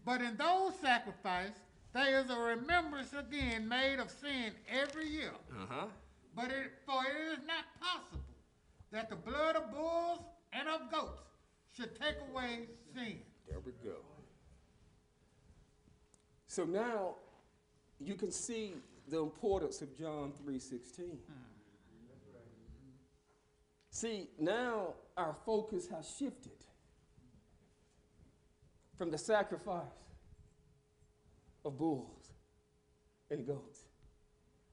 But in those sacrifices, there is a remembrance again made of sin every year. Uh-huh. But it, for it is not possible that the blood of bulls and of goats should take away sin. There we go. So now you can see the importance of John 3:16. See, now our focus has shifted from the sacrifice of bulls and goats.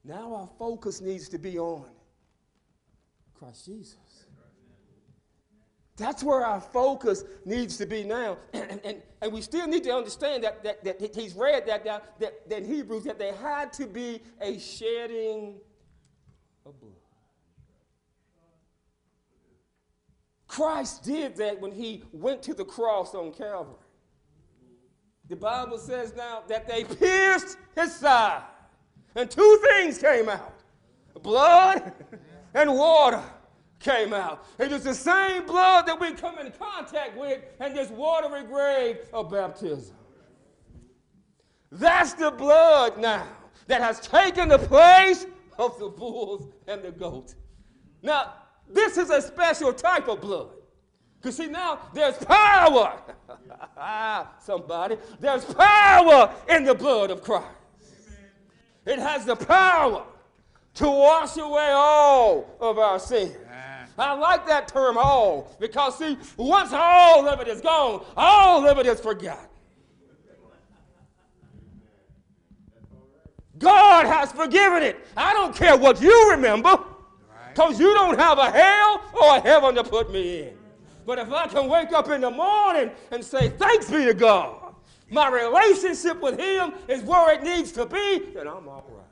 Now our focus needs to be on Christ Jesus. That's where our focus needs to be now. And, and, and we still need to understand that, that, that he's read that, that, that, that Hebrews that there had to be a shedding of blood. Christ did that when he went to the cross on Calvary. The Bible says now that they pierced his side, and two things came out blood and water came out. It is the same blood that we come in contact with in this watery grave of baptism. That's the blood now that has taken the place of the bulls and the goats. Now, this is a special type of blood. Because see, now there's power. Somebody, there's power in the blood of Christ. It has the power to wash away all of our sins. I like that term all because, see, once all of it is gone, all of it is forgotten. God has forgiven it. I don't care what you remember because you don't have a hell or a heaven to put me in. But if I can wake up in the morning and say, Thanks be to God my relationship with Him is where it needs to be, then I'm all right.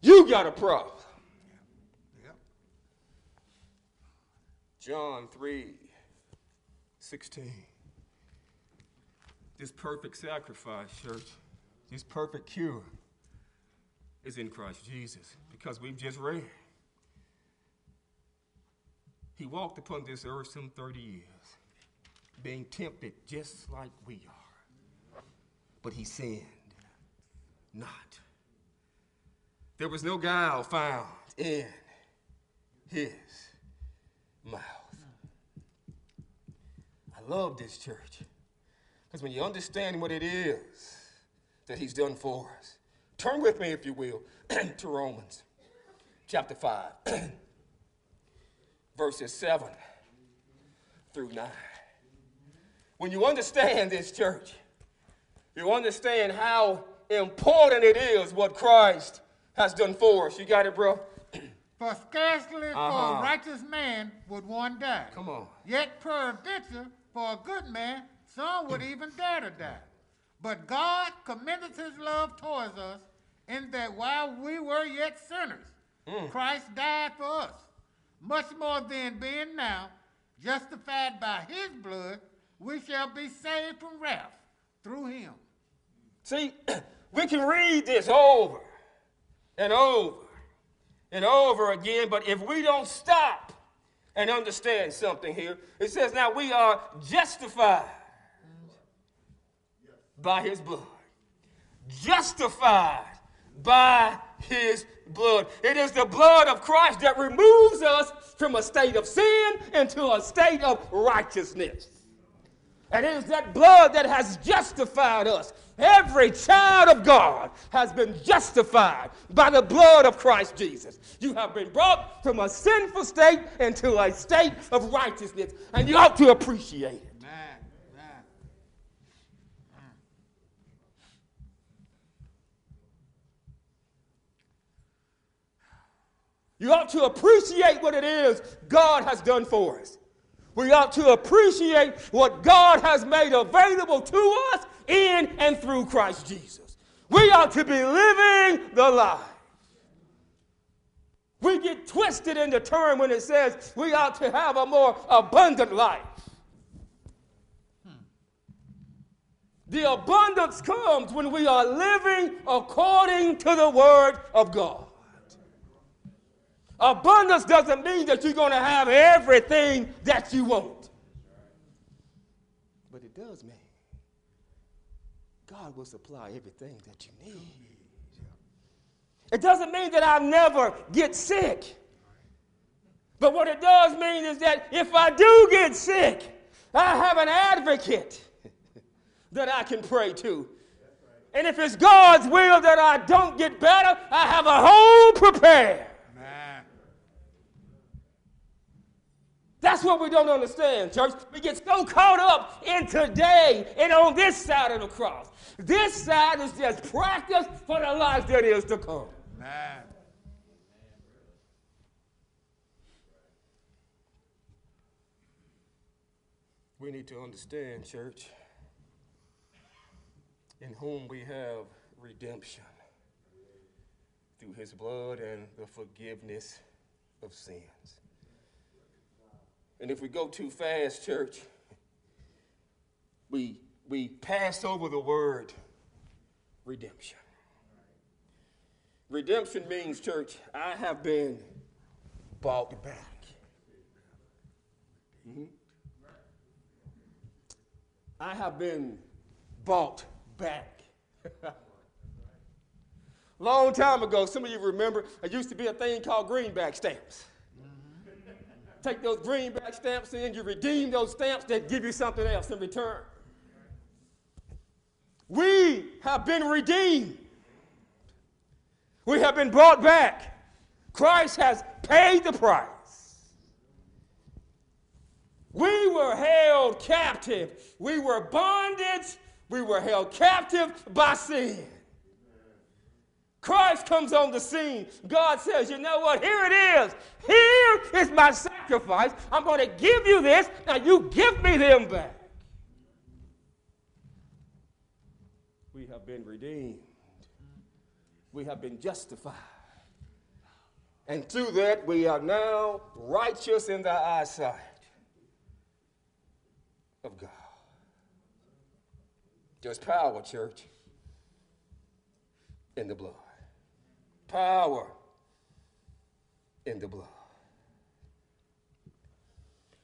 You got a problem. John 3 16. This perfect sacrifice, church, this perfect cure is in Christ Jesus because we've just read. He walked upon this earth some 30 years, being tempted just like we are. But he sinned not. There was no guile found in his mouth. I love this church because when you understand what it is that he's done for us, turn with me, if you will, to Romans chapter 5, verses 7 through 9. When you understand this church, you understand how important it is what Christ has done for us. You got it, bro? For scarcely for Uh-huh. a righteous man would one die. Come on. Yet peradventure for a good man, some would even dare to die. But God commendeth his love towards us in that while we were yet sinners, Mm. Christ died for us. Much more than being now justified by his blood, we shall be saved from wrath through him. See, we can read this over and over and over again, but if we don't stop and understand something here, it says, Now we are justified by his blood. Justified by his blood. It is the blood of Christ that removes us from a state of sin into a state of righteousness. And it is that blood that has justified us. Every child of God has been justified by the blood of Christ Jesus. You have been brought from a sinful state into a state of righteousness, and you ought to appreciate it. Man, man. You ought to appreciate what it is God has done for us. We ought to appreciate what God has made available to us in and through Christ Jesus. We ought to be living the life. We get twisted in the term when it says we ought to have a more abundant life. The abundance comes when we are living according to the Word of God. Abundance doesn't mean that you're going to have everything that you want. But it does mean God will supply everything that you need. It doesn't mean that I'll never get sick. But what it does mean is that if I do get sick, I have an advocate that I can pray to. And if it's God's will that I don't get better, I have a home prepared. Man. That's what we don't understand, church. We get so caught up in today and on this side of the cross. This side is just practice for the life that is to come. Man. We need to understand, church, in whom we have redemption through his blood and the forgiveness of sins. And if we go too fast, church, we, we pass over the word redemption. Redemption means, church, I have been bought back. Mhm. I have been bought back. Long time ago, some of you remember, there used to be a thing called greenback stamps. Take those greenback stamps in, you redeem those stamps, they give you something else in return. We have been redeemed. We have been brought back. Christ has paid the price. We were held captive. We were bondage. We were held captive by sin. Christ comes on the scene. God says, You know what? Here it is. Here is my sacrifice. I'm going to give you this. Now you give me them back. We have been redeemed, we have been justified. And through that, we are now righteous in the eyesight of God. There's power, church, in the blood. Power in the blood.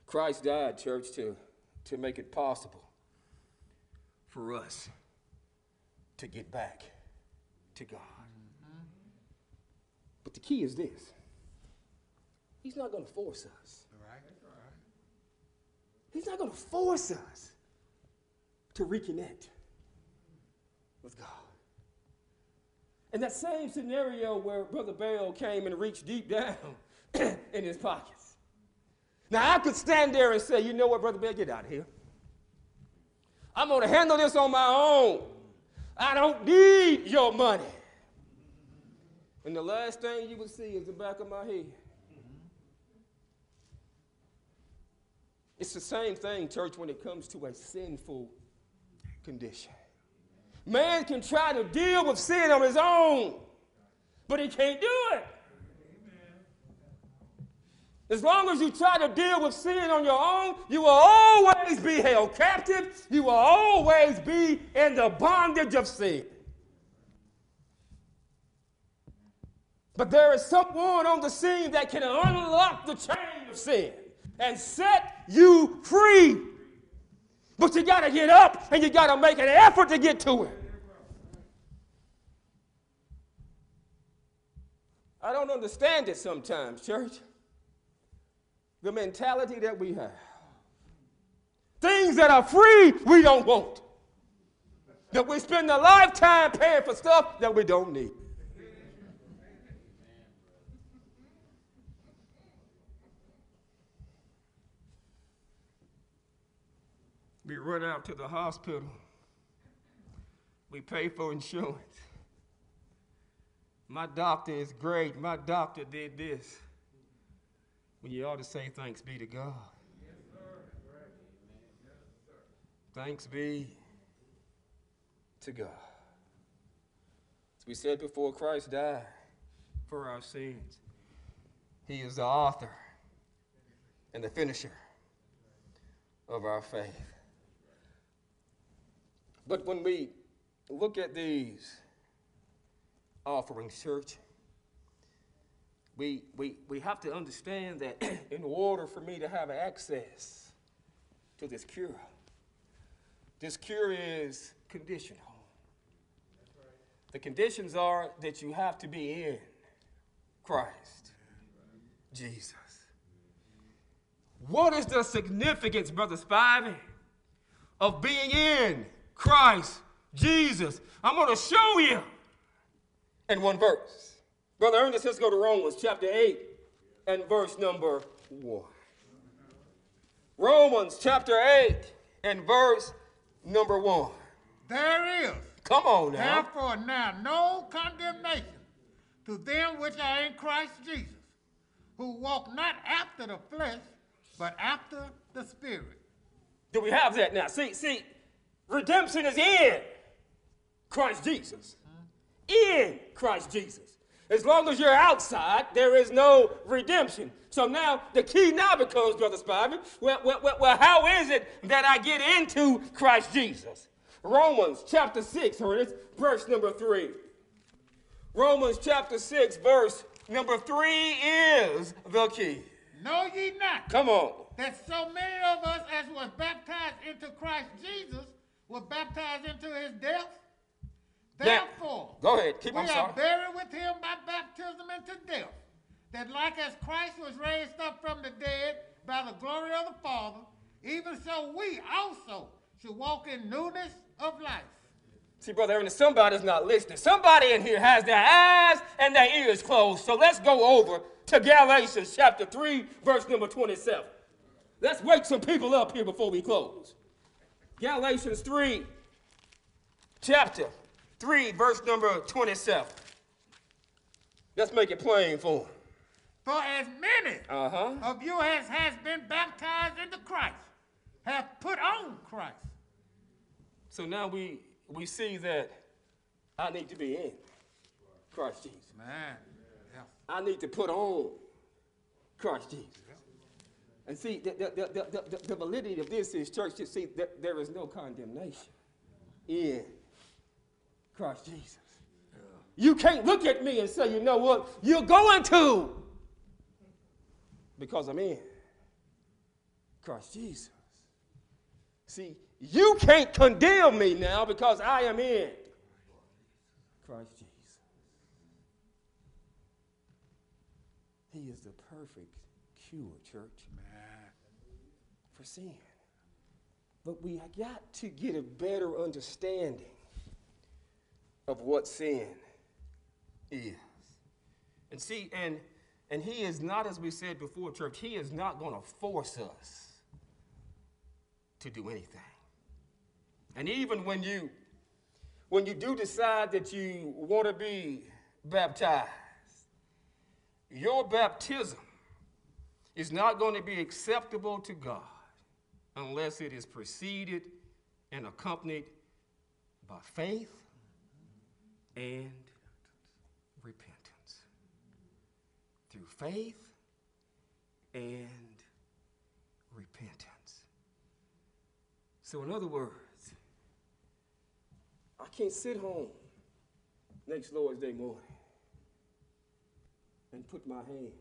Christ died, church, to, to make it possible for us to get back to God. But the key is this He's not going to force us. He's not going to force us to reconnect with God. In that same scenario where Brother Bale came and reached deep down in his pockets. Now, I could stand there and say, you know what, Brother Bale, get out of here. I'm going to handle this on my own. I don't need your money. And the last thing you would see is the back of my head. It's the same thing, church, when it comes to a sinful condition. Man can try to deal with sin on his own, but he can't do it. As long as you try to deal with sin on your own, you will always be held captive. You will always be in the bondage of sin. But there is someone on the scene that can unlock the chain of sin and set you free. But you got to get up and you got to make an effort to get to it. I don't understand it sometimes, church. The mentality that we have. Things that are free, we don't want. That we spend a lifetime paying for stuff that we don't need. Run out to the hospital. We pay for insurance. My doctor is great. My doctor did this. When you ought to say, Thanks be to God. Thanks be to God. As we said before, Christ died for our sins. He is the author and the finisher of our faith. But when we look at these offerings, church, we, we, we have to understand that in order for me to have access to this cure, this cure is conditional. The conditions are that you have to be in Christ Jesus. What is the significance, Brother Spivey, of being in Christ Jesus? I'm going to show you in one verse. Brother Ernest, let's go to Romans chapter 8 and verse number 1. Romans chapter 8 and verse number 1. There is Come on now. therefore now no condemnation to them which are in Christ Jesus, who walk not after the flesh, but after the Spirit. Do we have that now? See, see, redemption is in Christ Jesus. In Christ Jesus. As long as you're outside, there is no redemption. So now the key now becomes, Brother Spivey, well, well, well, well, how is it that I get into Christ Jesus? Romans chapter 6, or it's verse number 3. Romans chapter 6, verse number 3 is the key. Know ye not Come on. that so many of us as was baptized into Christ Jesus were baptized into his death? Therefore, Go ahead. Keep we are buried with him by baptism into death, that like as Christ was raised up from the dead by the glory of the Father, even so we also should walk in newness of life. See, Brother Ernest, somebody's not listening. Somebody in here has their eyes and their ears closed. So let's go over to Galatians chapter 3, verse number 27. Let's wake some people up here before we close. Galatians 3, chapter 3, verse number 27. Let's make it plain for them. For as many Uh huh. of you as has been baptized into Christ have put on Christ. So now we, we see that I need to be in Christ Jesus. Man. I need to put on Christ Jesus. And see, the, the, the, the, validity of this is, church, you see, there is no condemnation in Christ Jesus. You can't look at me and say, you know what, you're going to, because I'm in Christ Jesus. See, you can't condemn me now because I am in Christ Jesus. He is the perfect cure, church, for sin. But we got to get a better understanding of what sin is. And see, and and he is not, as we said before, church, he is not going to force us to do anything. And even when you when you do decide that you want to be baptized, your baptism is not going to be acceptable to God unless it is preceded and accompanied by faith and repentance. Through faith and repentance. So, in other words, I can't sit home next Lord's Day morning and put my hand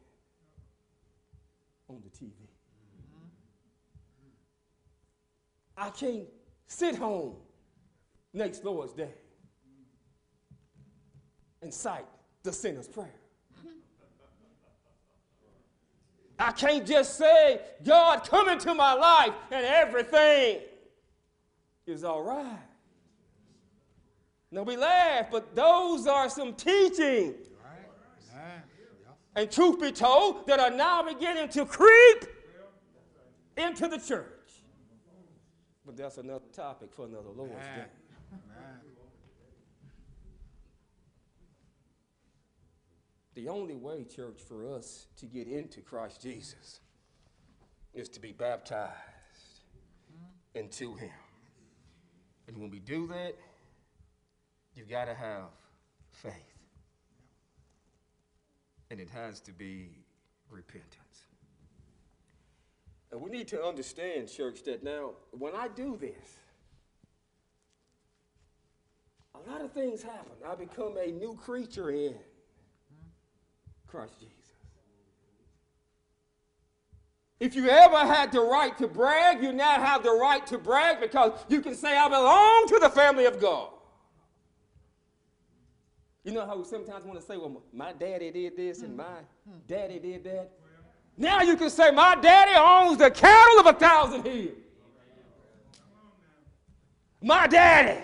on the TV. I can't sit home next Lord's Day and cite the sinner's prayer. I can't just say, God, come into my life and everything is all right. Now we laugh, but those are some teaching. And truth be told, that are now beginning to creep into the church. But that's another topic for another Lord's Day. The only way, church, for us to get into Christ Jesus is to be baptized mm-hmm. into Him. And when we do that, you've got to have faith. And it has to be repentance. And we need to understand, church, that now when I do this, a lot of things happen. I become a new creature in Christ Jesus. If you ever had the right to brag, you now have the right to brag because you can say, I belong to the family of God. You know how we sometimes want to say, well, my daddy did this and hmm. my daddy did that? Now you can say, my daddy owns the cattle of a thousand hills. My daddy.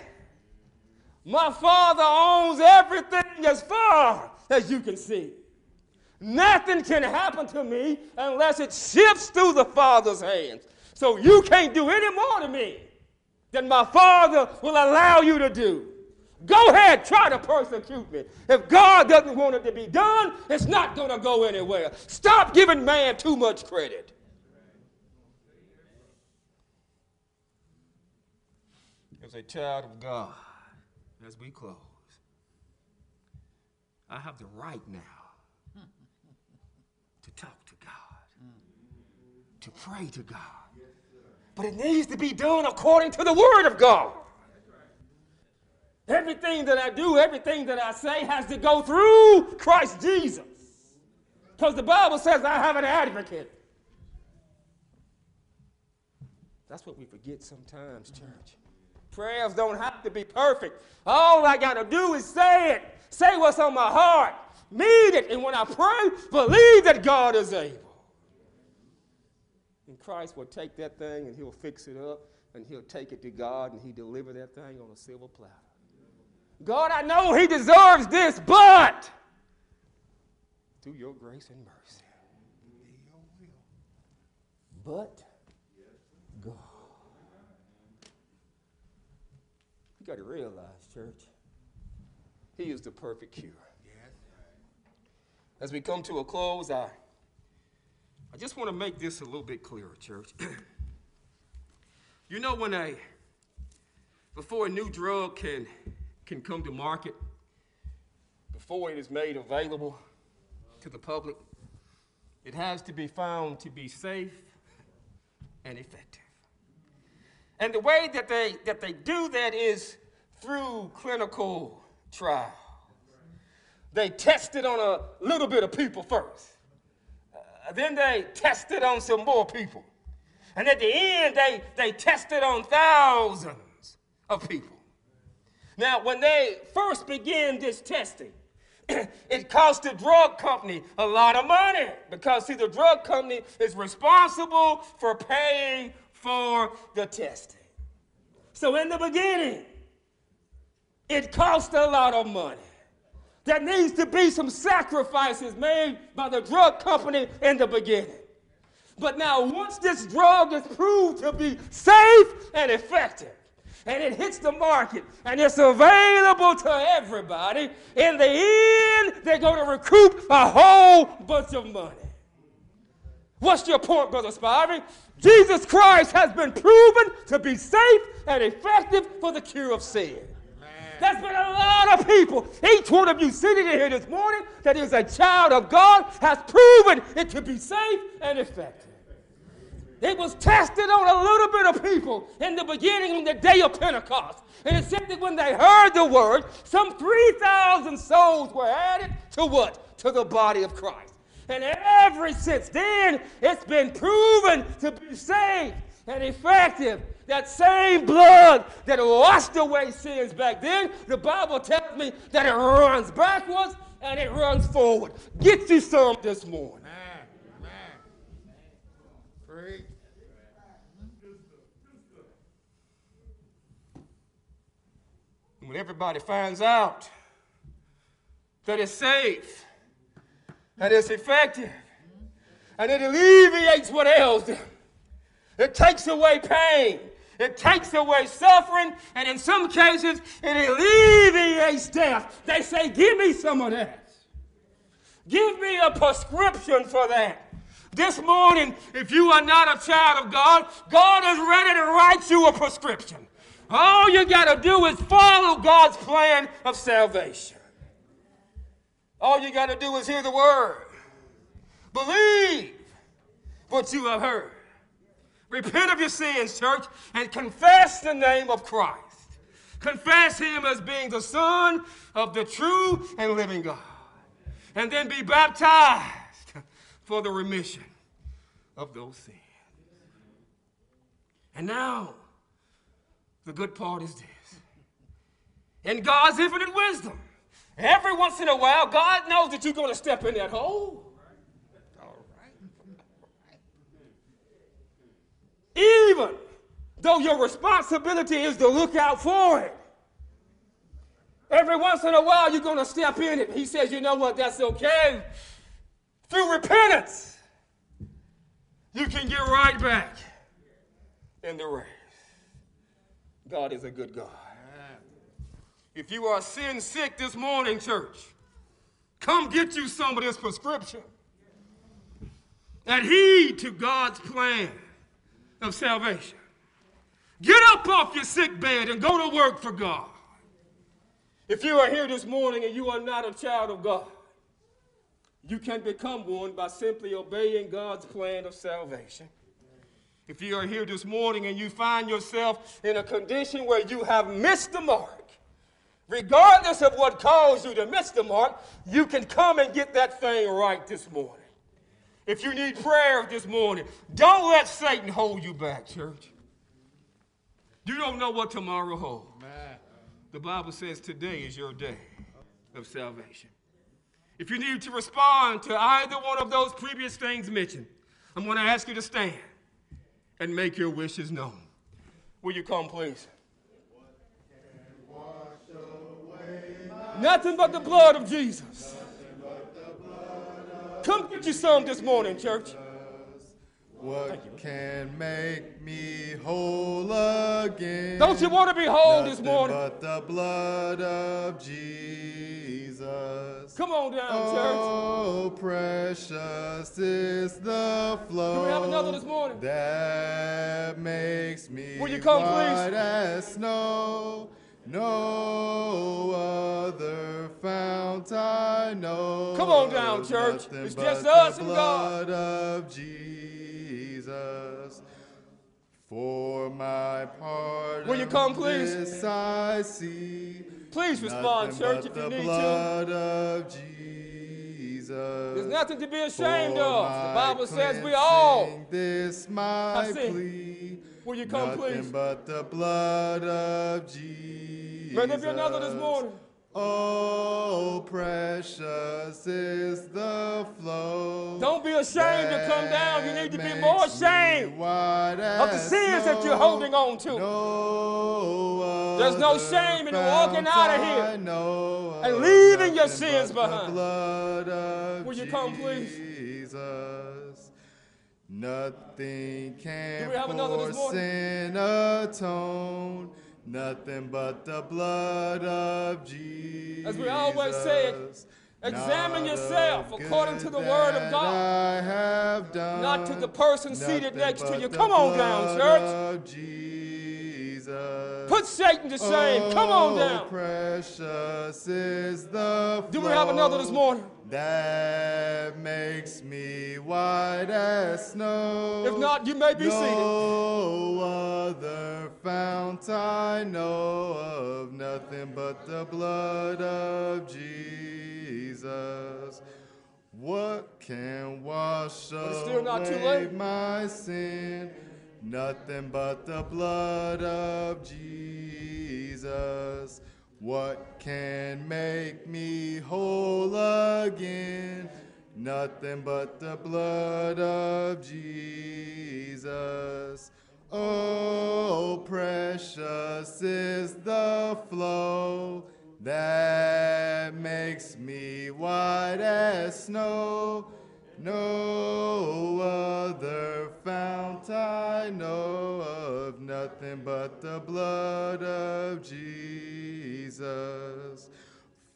My father owns everything as far as you can see. Nothing can happen to me unless it shifts through the Father's hands. So you can't do any more to me than my Father will allow you to do. Go ahead, try to persecute me. If God doesn't want it to be done, it's not going to go anywhere. Stop giving man too much credit. As a child of God, as we close, I have the right now to talk to God, to pray to God. But it needs to be done according to the Word of God. Everything that I do, everything that I say has to go through Christ Jesus. Because the Bible says I have an advocate. That's what we forget sometimes, church. Prayers don't have to be perfect. All I got to do is say it. Say what's on my heart. Mean it. And when I pray, believe that God is able. And Christ will take that thing and he'll fix it up and he'll take it to God and He'll deliver that thing on a silver platter. God, I know he deserves this, but through your grace and mercy. But God. You got to realize, church, he is the perfect cure. As we come to a close, I, I just want to make this a little bit clearer, church. you know, when a, before a new drug can can come to market, before it is made available to the public, it has to be found to be safe and effective. And the way that they, that they do that is through clinical trials. They test it on a little bit of people first. Uh, then they test it on some more people. And at the end, they, they test it on thousands of people. Now, when they first began this testing, it cost the drug company a lot of money because, see, the drug company is responsible for paying for the testing. So, in the beginning, it cost a lot of money. There needs to be some sacrifices made by the drug company in the beginning. But now, once this drug is proved to be safe and effective, and it hits the market and it's available to everybody, in the end, they're going to recoup a whole bunch of money. What's your point, Brother Spivey? Jesus Christ has been proven to be safe and effective for the cure of sin. There's been a lot of people, each one of you sitting in here this morning that is a child of God has proven it to be safe and effective. It was tested on a little bit of people in the beginning on the day of Pentecost. And it said that when they heard the word, some 3,000 souls were added to what? To the body of Christ. And ever since then, it's been proven to be safe and effective. That same blood that washed away sins back then, the Bible tells me that it runs backwards and it runs forward. Get you some this morning. When everybody finds out that it's safe, that it's effective, and it alleviates what ails them. It takes away pain. It takes away suffering, and in some cases, it alleviates death. They say, Give me some of that. Give me a prescription for that. This morning, if you are not a child of God, God is ready to write you a prescription. All you got to do is follow God's plan of salvation. All you got to do is hear the word, believe what you have heard. Repent of your sins, church, and confess the name of Christ. Confess Him as being the Son of the true and living God. And then be baptized for the remission of those sins. And now, the good part is this. In God's infinite wisdom, every once in a while, God knows that you're going to step in that hole. All right. Even though your responsibility is to look out for it. Every once in a while, you're going to step in it. He says, you know what, that's okay. Through repentance, you can get right back in the race. God is a good God. If you are sin sick this morning, church, come get you some of this prescription. And heed to God's plan of salvation. Get up off your sick bed and go to work for God. If you are here this morning and you are not a child of God, you can become one by simply obeying God's plan of salvation. If you are here this morning and you find yourself in a condition where you have missed the mark, regardless of what caused you to miss the mark, you can come and get that thing right this morning. If you need prayer this morning, don't let Satan hold you back, church. You don't know what tomorrow holds. The Bible says today is your day of salvation. If you need to respond to either one of those previous things mentioned, I'm going to ask you to stand and make your wishes known. Will you come, please? Nothing but the blood of Jesus. Come get you some this morning, church. What can make me whole again? Don't you want to be whole Nothing this morning? But the blood of Jesus. Come on down, church. Oh, precious is the flow. Do we have another this morning? That makes me Will you come, please? white as snow. No other fount I know. Come on down, church. It's just us and God. blood of Jesus. For my part, Will you come, please? This I see. Please respond, Nothing church, if you need to. of Jesus. There's nothing to be ashamed of. The Bible says we all. This my I see. plea. Will you come, Nothing please? but the blood of Jesus. May there be another this morning. Oh, precious is the flow. Don't be ashamed to come down. You need to be more ashamed of the sins that you're holding on to. No There's no shame in walking out of here and leaving your sins behind. Will you come, please? Jesus. Nothing can Do we have another for this morning? sin atone. Nothing but the blood of Jesus. As we always say it, examine yourself according to the word of God, I have done. not to the person seated next to you. Come on down, church. Put Satan to shame. Come on Oh, down. Precious is the Do we have another this morning? That makes me white as snow. If not, you may be seated. No other fount I know of, nothing but the blood of Jesus. What can wash it's still not too away my sin? Nothing but the blood of Jesus. What can make me whole again? Nothing but the blood of Jesus. Oh, precious is the flow that makes me white as snow. No other fount I know of, nothing but the blood of Jesus.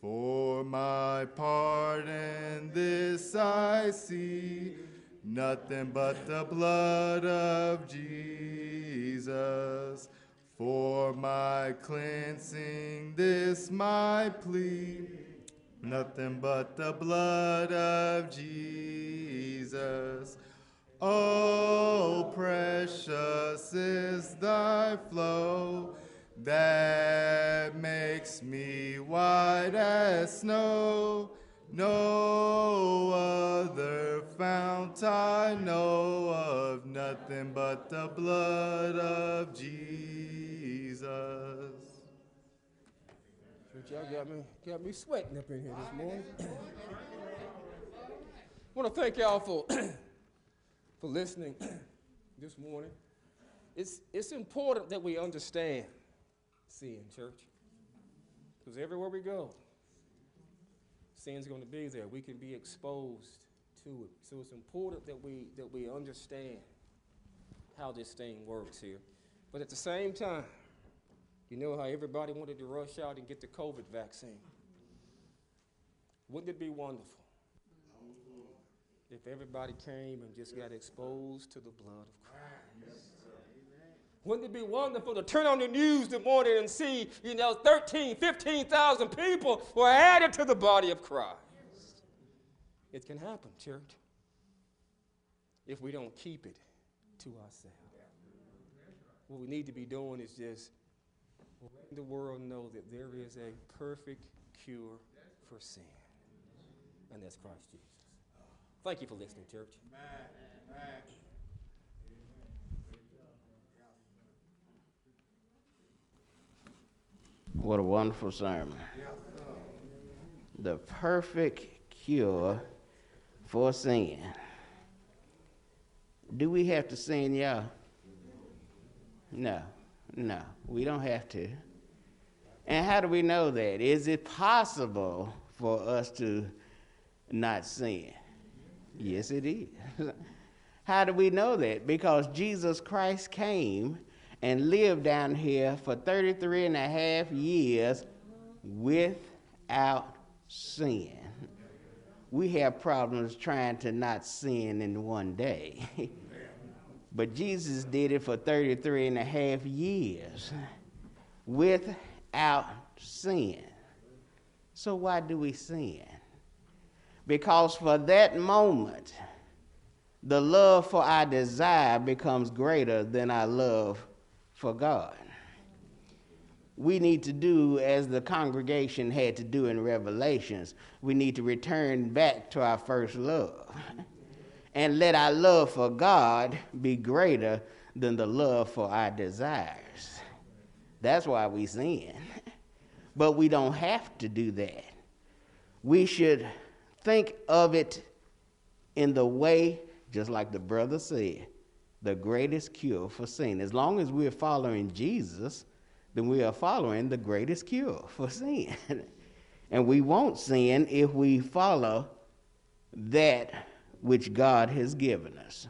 For my pardon, this I see, nothing but the blood of Jesus. For my cleansing, this my plea. Nothing but the blood of Jesus. Oh, precious is thy flow that makes me white as snow. No other fount I know of, nothing but the blood of Jesus. Church, y'all got me, got me sweating up in here this morning. I want to thank y'all for, for listening this morning. It's, it's important that we understand sin, church. Because everywhere we go, sin's going to be there. We can be exposed to it. So it's important that we, that we understand how this thing works here. But at the same time, you know how everybody wanted to rush out and get the COVID vaccine? Wouldn't it be wonderful if everybody came and just got exposed to the blood of Christ? Wouldn't it be wonderful to turn on the news the morning and see, you know, 13, 15,000 people were added to the body of Christ? It can happen, church, if we don't keep it to ourselves. What we need to be doing is just letting the world know that there is a perfect cure for sin, and that's Christ Jesus. Thank you for listening, church. What a wonderful sermon. The perfect cure for sin. Do we have to sin, y'all? No, no, we don't have to. And how do we know that? Is it possible for us to not sin? Yes, it is. How do we know that? Because Jesus Christ came and lived down here for 33 and a half years without sin. We have problems trying to not sin in one day. but Jesus did it for 33 and a half years without sin. So why do we sin? Because for that moment, the love for our desire becomes greater than our love for God. We need to do as the congregation had to do in Revelations. We need to return back to our first love and let our love for God be greater than the love for our desires. That's why we sin. But we don't have to do that. We should think of it in the way, just like the brother said, the greatest cure for sin. As long as we're following Jesus, then we are following the greatest cure for sin. and we won't sin if we follow that which God has given us.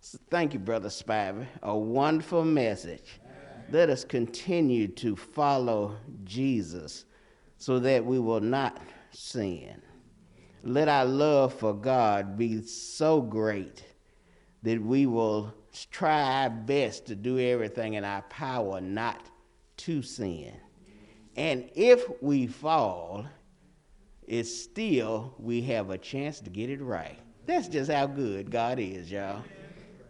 So thank you, Brother Spivey. A wonderful message. Let us continue to follow Jesus so that we will not sin. Let our love for God be so great that we will try our best to do everything in our power not to sin. And if we fall, it's still we have a chance to get it right. That's just how good God is, y'all.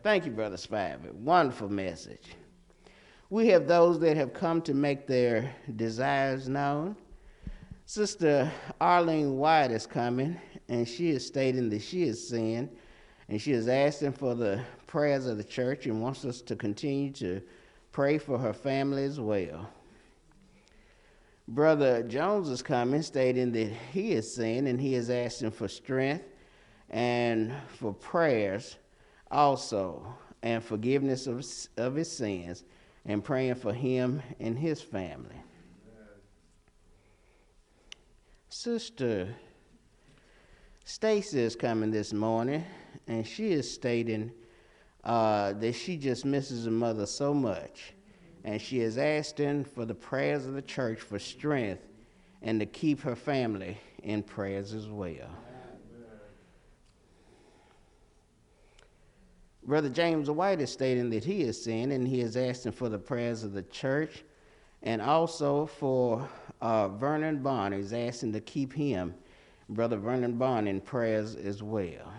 Thank you, Brother Spivey. Wonderful message. We have those that have come to make their desires known. Sister Arlene White is coming, and she is stating that she is sin, and she is asking for the prayers of the church and wants us to continue to pray for her family as well. Brother Jones is coming, stating that he is sin and he is asking for strength and for prayers also, and forgiveness of, of his sins, and praying for him and his family. Sister Stacy is coming this morning, and she is stating uh, that she just misses her mother so much and she is asking for the prayers of the church for strength and to keep her family in prayers as well. Brother James White is stating that he is sin and he is asking for the prayers of the church and also for uh, Vernon Bond. He's asking to keep him, Brother Vernon Bond, in prayers as well.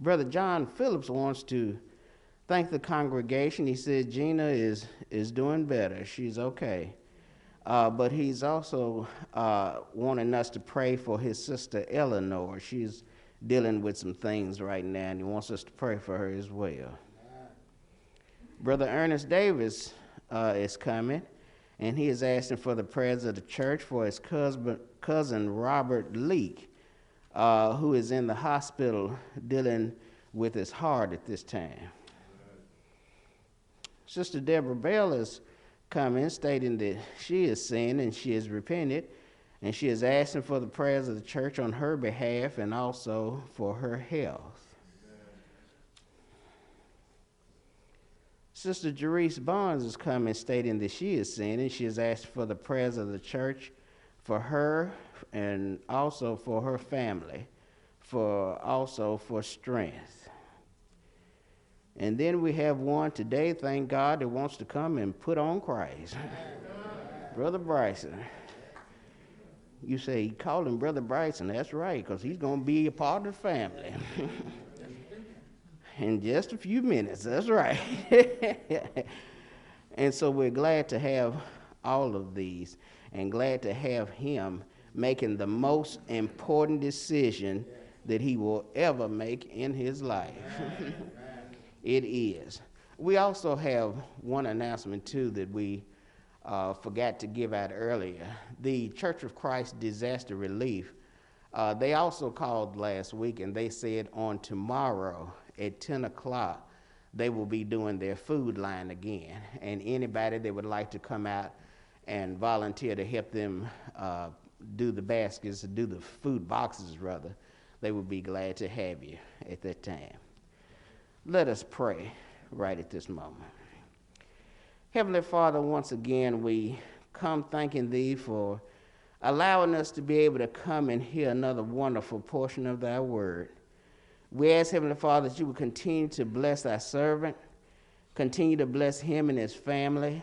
Brother John Phillips wants to thank the congregation. He said Gina is, is doing better. She's okay. Uh, but he's also uh, wanting us to pray for his sister Eleanor. She's dealing with some things right now, and he wants us to pray for her as well. Brother Ernest Davis uh, is coming, and he is asking for the prayers of the church for his cousin, cousin Robert Leake, uh, who is in the hospital dealing with his heart at this time. Sister Deborah Bell is coming, stating that she has sinned and she has repented, and she is asking for the prayers of the church on her behalf and also for her health. Sister Jerice Barnes is coming, stating that she is sin and she has asked for the prayers of the church for her and also for her family, for also for strength. And then we have one today, thank God, that wants to come and put on Christ. Brother Bryson. You say, call him Brother Bryson. That's right, because he's going to be a part of the family. In just a few minutes, that's right. and so we're glad to have all of these and glad to have him making the most important decision that he will ever make in his life. It is. We also have one announcement, too, that we uh, forgot to give out earlier. The Church of Christ Disaster Relief, uh, they also called last week and they said on tomorrow at 10 o'clock, they will be doing their food line again. And anybody that would like to come out and volunteer to help them uh, do the baskets, do the food boxes rather, they would be glad to have you at that time. Let us pray right at this moment. Heavenly Father, once again, we come thanking Thee for allowing us to be able to come and hear another wonderful portion of Thy word. We ask, Heavenly Father, that you would continue to bless Thy servant, Continue to bless him and his family.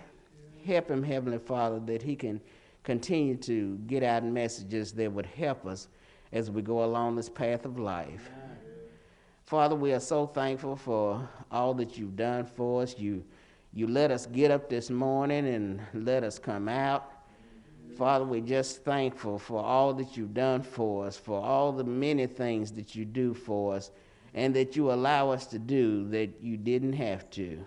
Help him, Heavenly Father, that he can continue to get out messages that would help us as we go along this path of life. Father, we are so thankful for all that you've done for us. You, you let us get up this morning and let us come out. Father, we're just thankful for all that you've done for us, for all the many things that you do for us, and that you allow us to do that you didn't have to.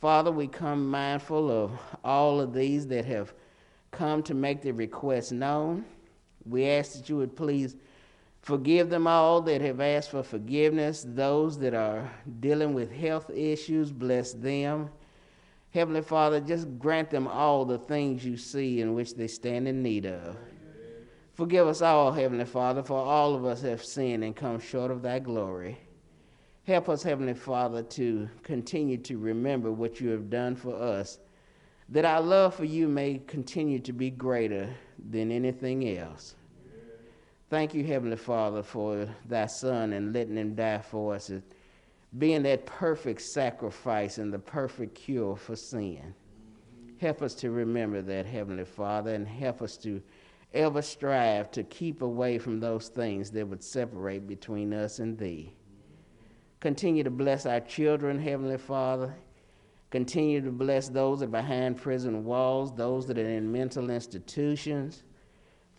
Father, we come mindful of all of these that have come to make their requests known. We ask that you would please forgive them all that have asked for forgiveness, those that are dealing with health issues, bless them. Heavenly Father, just grant them all the things you see in which they stand in need of. Forgive us all, Heavenly Father, for all of us have sinned and come short of thy glory. Help us, Heavenly Father, to continue to remember what you have done for us, that our love for you may continue to be greater than anything else. Thank you, Heavenly Father, for thy Son and letting him die for us, being that perfect sacrifice and the perfect cure for sin. Help us to remember that, Heavenly Father, and help us to ever strive to keep away from those things that would separate between us and thee. Continue to bless our children, Heavenly Father. Continue to bless those that are behind prison walls, those that are in mental institutions.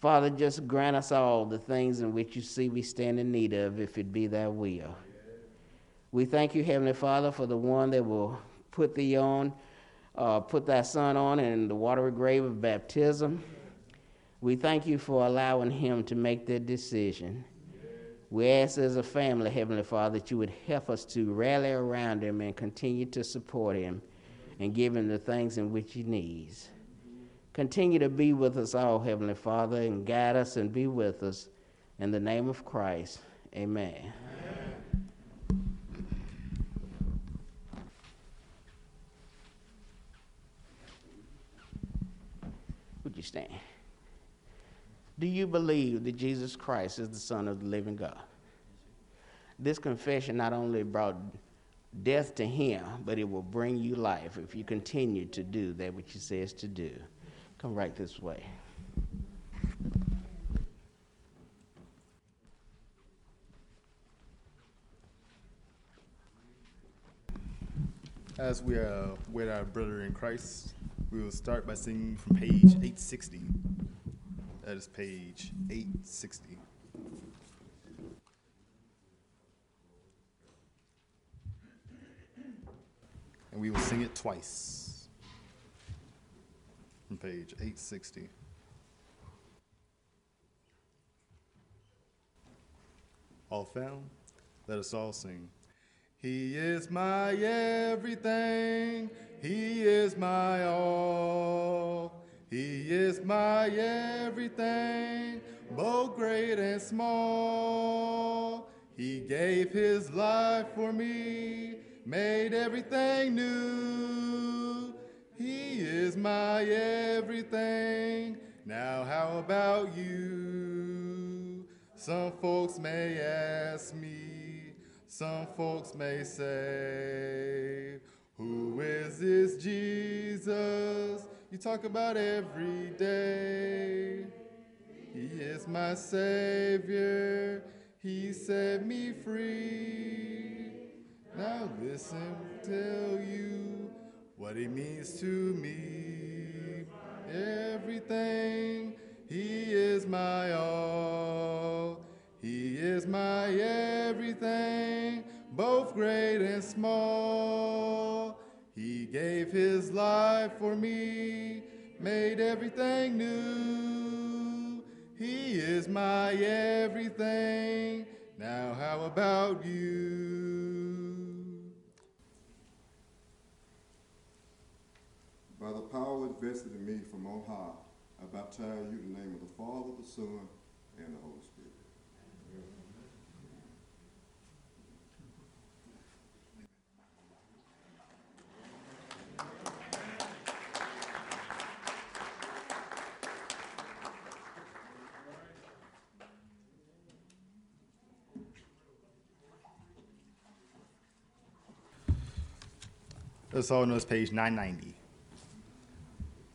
Father, just grant us all the things in which you see we stand in need of, if it be thy will. We thank you, Heavenly Father, for the one that will put thee on, uh, put thy son on in the watery grave of baptism. We thank you for allowing him to make that decision. We ask as a family, Heavenly Father, that you would help us to rally around him and continue to support him and give him the things in which he needs. Continue to be with us all, Heavenly Father, and guide us and be with us. In the name of Christ, amen. amen. Would you stand? Do you believe that Jesus Christ is the Son of the living God? This confession not only brought death to him, but it will bring you life if you continue to do that which he says to do. Come right this way. As we are with our brother in Christ, we will start by singing from page 860. That is page 860. And we will sing it twice from page 860. All found? Let us all sing. He is my everything. He is my all. He is my everything, both great and small. He gave his life for me, made everything new. He is my everything. Now, how about you? Some folks may ask me, some folks may say, Who is this Jesus you talk about every day? He is my Savior, He set me free. Now, listen, tell you what he means to me. Everything, he is my all. He is my everything, both great and small. He gave his life for me, made everything new. He is my everything. Now, how about you? power vested in me from on high, I baptize you in the name of the Father, the Son, and the Holy Spirit. Let's all know page 990.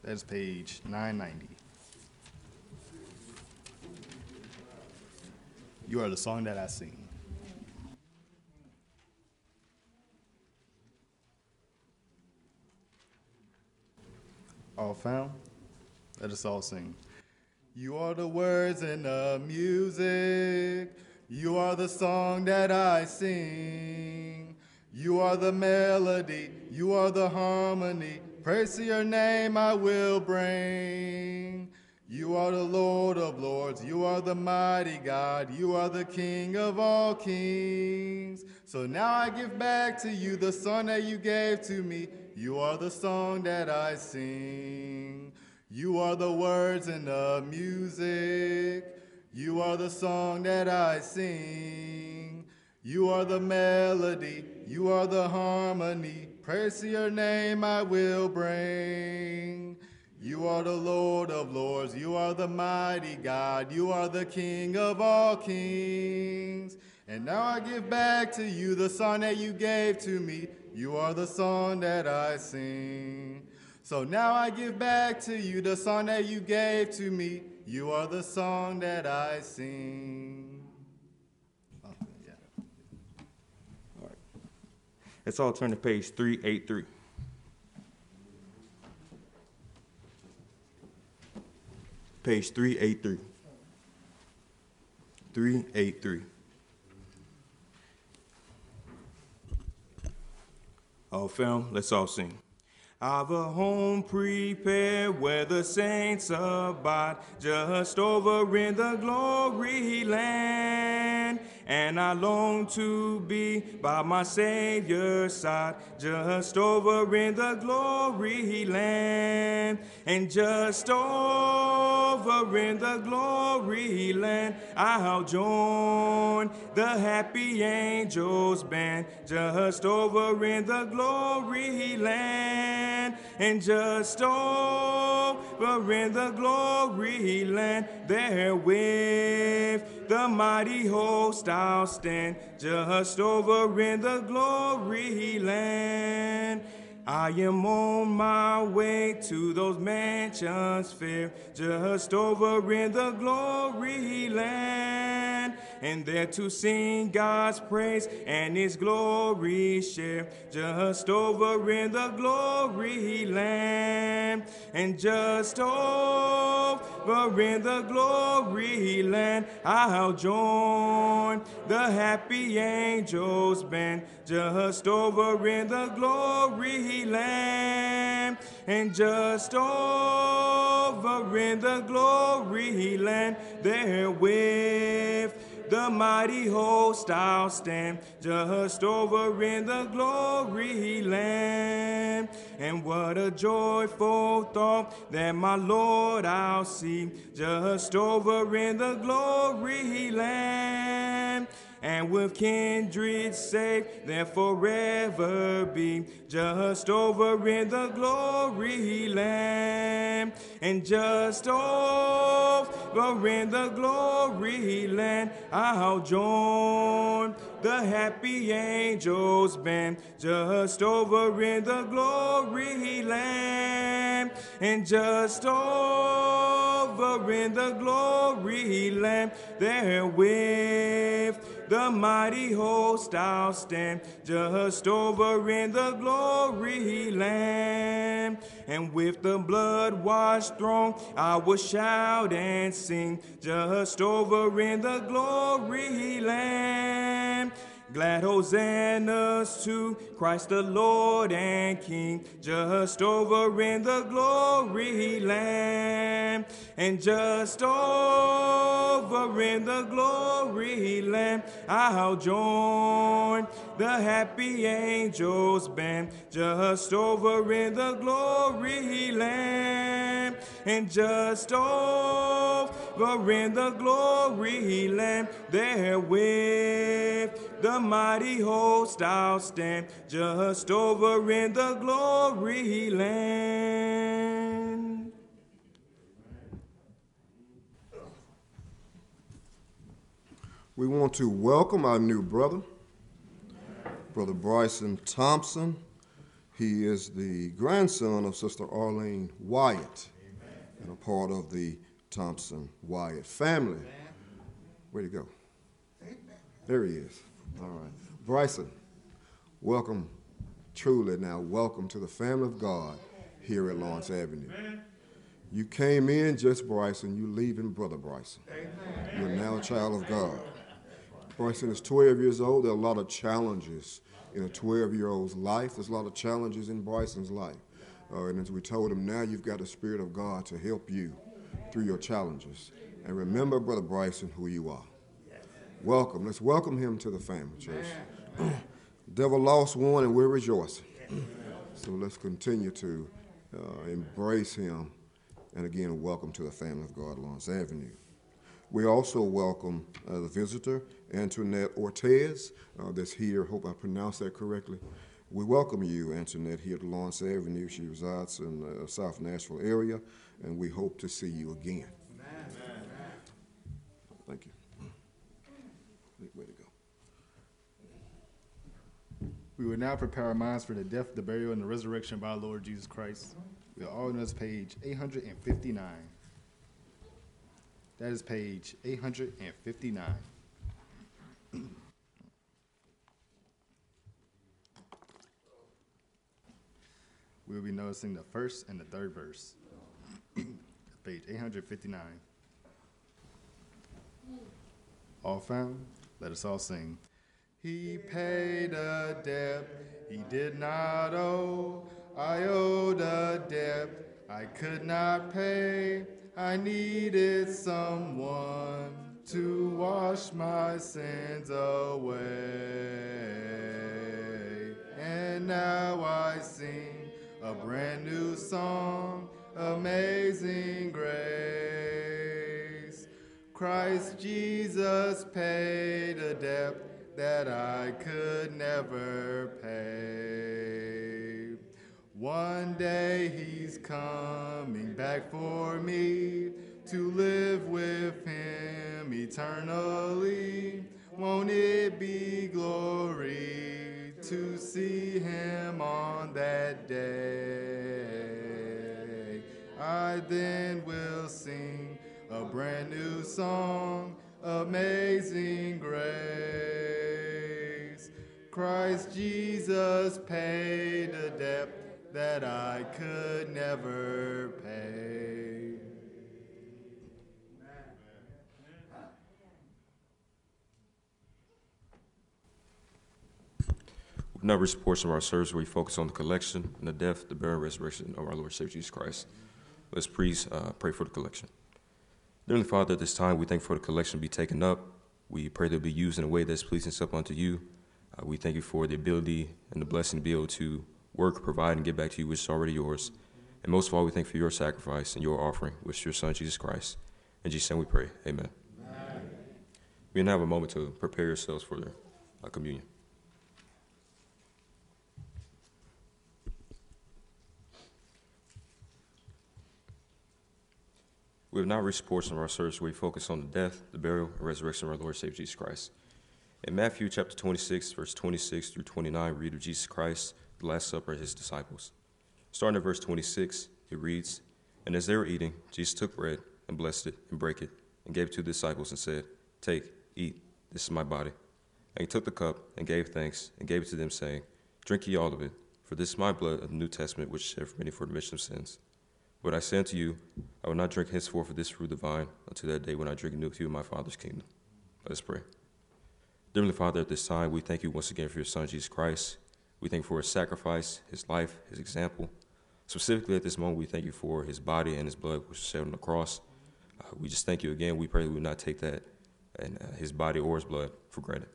That's page 990. You are the song that I sing. All found? Let us all sing. You are the words and the music. You are the song that I sing. You are the melody. You are the harmony. Praise to your name I will bring. You are the Lord of lords. You are the mighty God. You are the King of all kings. So now I give back to you the song that you gave to me. You are the song that I sing. You are the words and the music. You are the song that I sing. You are the melody. You are the harmony. Praise to your name I will bring. You are the Lord of lords. You are the mighty God. You are the King of all kings. And now I give back to you the song that you gave to me. You are the song that I sing. So now I give back to you the song that you gave to me. You are the song that I sing. Oh, yeah. Let's all turn to page 383. Page 383. 383. All found? Let's all sing. I've a home prepared where the saints abide, just over in the glory land. And I long to be by my Savior's side, just over in the glory land. And just over in the glory land, I'll join the happy angels band, just over in the glory land. And just over in the glory land, there with the mighty host I'll stand, just over in the glory land. I am on my way to those mansions fair, just over in the glory land. And there to sing God's praise and His glory share, just over in the glory land. And just over in the glory land, I'll join the happy angels band, just over in the glory land. And just over in the glory land, there with the mighty host I'll stand, just over in the glory land. And what a joyful thought that my Lord I'll see, just over in the glory land and with kindred safe there forever be, just over in the glory land, and just over in the glory land I'll join the happy angels band, just over in the glory land, and just over in the glory land there with the mighty host I'll stand, just over in the glory land. And with the blood washed throne, I will shout and sing, just over in the glory land. Glad hosannas to Christ the Lord and King, just over in the glory land. And just over in the glory land, I'll join the happy angels band, just over in the glory land. And just over in the glory land, there with the mighty host I'll stand, just over in the glory land. We want to welcome our new brother, Brother Bryson Thompson. He is the grandson of Sister Arlene Wyatt and a part of the Thompson Wyatt family. Where'd he go? There he is. All right. Bryson, welcome, truly now, welcome to the family of God here at Lawrence Avenue. You came in just Bryson, you leaving Brother Bryson. You're now a child of God. Bryson is 12 years old. There are a lot of challenges in a 12 year old's life. There's a lot of challenges in Bryson's life. Uh, and as we told him, now you've got the Spirit of God to help you through your challenges. And remember, Brother Bryson, who you are. Welcome. Let's welcome him to the family, church. Devil lost one, and we're rejoicing. so let's continue to uh, embrace him. And again, welcome to the family of God, Lawrence Avenue. We also welcome uh, the visitor, Antoinette Ortez, uh, that's here. Hope I pronounced that correctly. We welcome you, Antoinette, here at Lawrence Avenue. She resides in the uh, South Nashville area, and we hope to see you again. We will now prepare our minds for the death, the burial, and the resurrection of our Lord Jesus Christ. We are all on this page 859. That is page 859. we will be noticing the first and the third verse. page 859. All found? Let us all sing. He paid a debt he did not owe. I owed a debt I could not pay. I needed someone to wash my sins away. And now I sing a brand new song, Amazing Grace. Christ Jesus paid a debt that I could never pay. One day he's coming back for me to live with him eternally. Won't it be glory to see him on that day? I then will sing a brand new song, Amazing Grace. Christ Jesus paid a debt that I could never pay. Now reached a of our service where we focus on the collection and the death, the burial, and resurrection of our Lord Savior Jesus Christ. Let's please uh, pray for the collection. Dearly Father, at this time, we thank for the collection to be taken up. We pray that it be used in a way that's pleasing up unto you. Uh, we thank you for the ability and the blessing to be able to work, provide, and give back to you which is already yours. And most of all, we thank you for your sacrifice and your offering, which is your Son, Jesus Christ. In Jesus' name we pray. Amen. Amen. We now have a moment to prepare yourselves for the uh, communion. We have now reached portion of our service where we focus on the death, the burial, and resurrection of our Lord Savior Jesus Christ. In Matthew chapter 26, verse 26 through 29, read of Jesus Christ the Last Supper of his disciples. Starting at verse 26, it reads And as they were eating, Jesus took bread and blessed it and brake it and gave it to the disciples and said, Take, eat, this is my body. And he took the cup and gave thanks and gave it to them, saying, Drink ye all of it, for this is my blood of the New Testament, which is shed for many for the remission of sins. But I say unto you, I will not drink henceforth of this fruit of the vine until that day when I drink new with you in my Father's kingdom. Let us pray. Dearly Father, at this time, we thank you once again for your Son, Jesus Christ. We thank you for his sacrifice, his life, his example. Specifically at this moment, we thank you for his body and his blood, which was shed on the cross. Uh, we just thank you again. We pray that we would not take that and uh, his body or his blood for granted.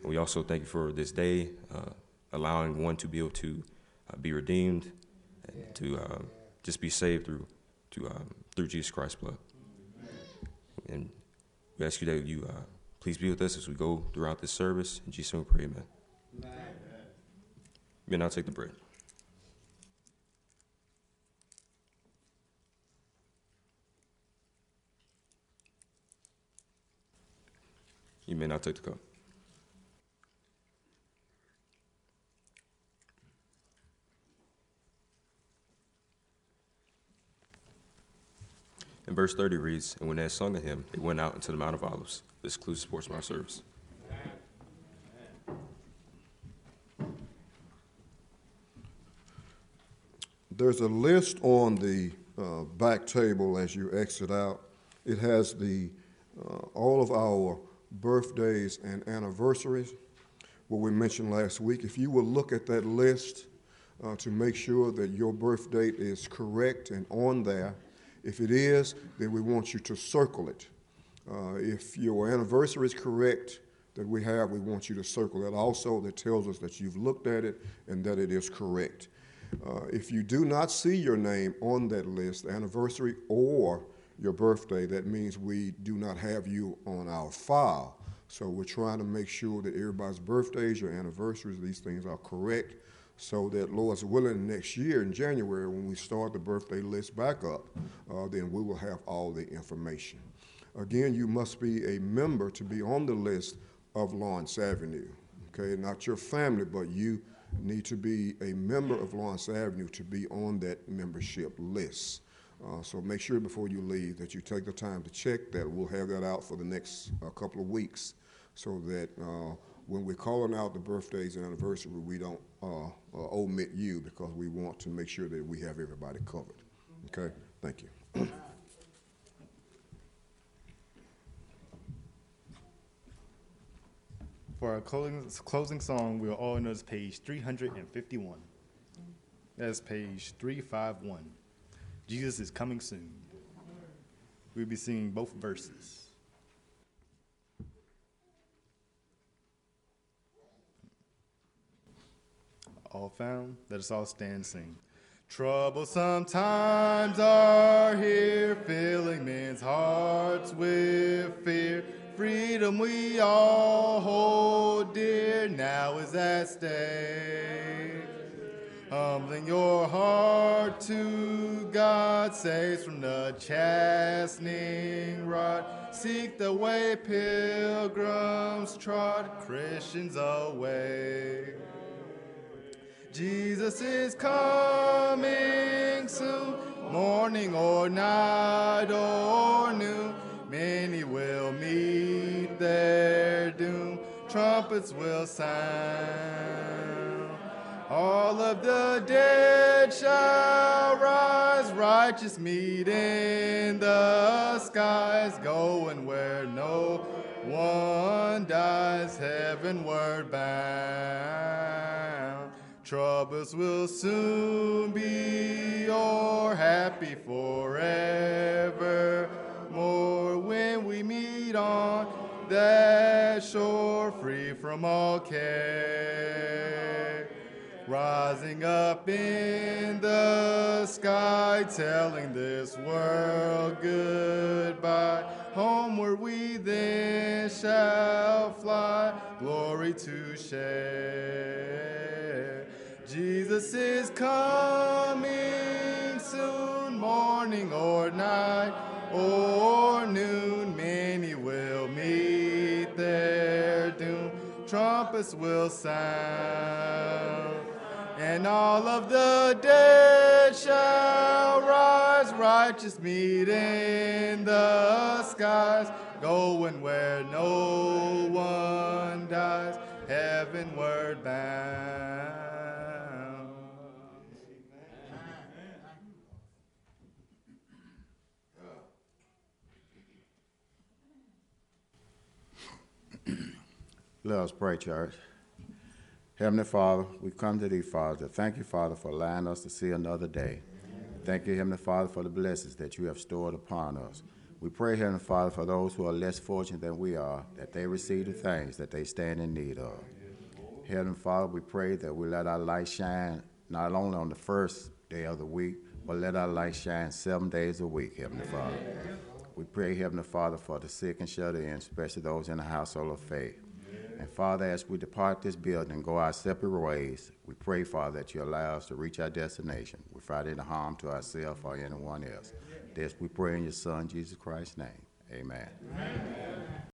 And we also thank you for this day, uh, allowing one to be able to uh, be redeemed and to um, just be saved through to um, through Jesus Christ's blood. And we ask you that you uh, please be with us as we go throughout this service. In Jesus' name we pray, amen. amen. May now take the bread. You may now take the cup. And verse 30 reads, And when they had sung a hymn, they went out into the Mount of Olives. This portion of our service. There's a list on the uh, back table as you exit out. It has the uh, all of our birthdays and anniversaries, what we mentioned last week. If you will look at that list uh, to make sure that your birth date is correct and on there, if it is, then we want you to circle it. Uh, if your anniversary is correct that we have, we want you to circle that also. That tells us that you've looked at it and that it is correct. Uh, if you do not see your name on that list, anniversary or your birthday, that means we do not have you on our file. So we're trying to make sure that everybody's birthdays, your anniversaries, these things are correct so that, Lord's willing, next year in January, when we start the birthday list back up, uh, then we will have all the information. Again, you must be a member to be on the list of Lawrence Avenue. Okay, not your family, but you need to be a member of Lawrence Avenue to be on that membership list. Uh, so make sure before you leave that you take the time to check that. We'll have that out for the next uh, couple of weeks so that uh, when we're calling out the birthdays and anniversary, we don't uh, uh, omit you because we want to make sure that we have everybody covered. Okay? Thank you. For our closing, closing song, we are all notice page 351. That's page 351. Jesus is coming soon. We'll be singing both verses. All found? Let us all stand and sing. Troublesome times are here, filling men's hearts with fear. Freedom we all hold dear, now is at stake. Humbling your heart to God, saves from the chastening rod. Seek the way pilgrims trod, Christians away. Jesus is coming soon, morning or night or noon. Many will meet their doom, trumpets will sound. All of the dead shall rise, righteous meet in the skies, going where no one dies, heavenward bound. Troubles will soon be o'er, happy forever more when we meet on that shore, free from all care. Rising up in the sky, telling this world goodbye. Homeward we then shall fly, glory to share. Jesus is coming soon, morning or night or noon, many will meet their doom. Trumpets will sound, and all of the dead shall rise, righteous meet in the skies, going where no one dies, heavenward bound. Let us pray, church. Heavenly Father, we come to thee, Father. Thank you, Father, for allowing us to see another day. Thank you, Heavenly Father, for the blessings that you have stored upon us. We pray, Heavenly Father, for those who are less fortunate than we are, that they receive the things that they stand in need of. Heavenly Father, we pray that we let our light shine not only on the first day of the week, but let our light shine seven days a week, Heavenly Father. We pray, Heavenly Father, for the sick and shut in, especially those in the household of faith. And Father, as we depart this building and go our separate ways, we pray, Father, that you allow us to reach our destination without any harm to ourselves or anyone else. This we pray in your Son, Jesus Christ's name. Amen. Amen.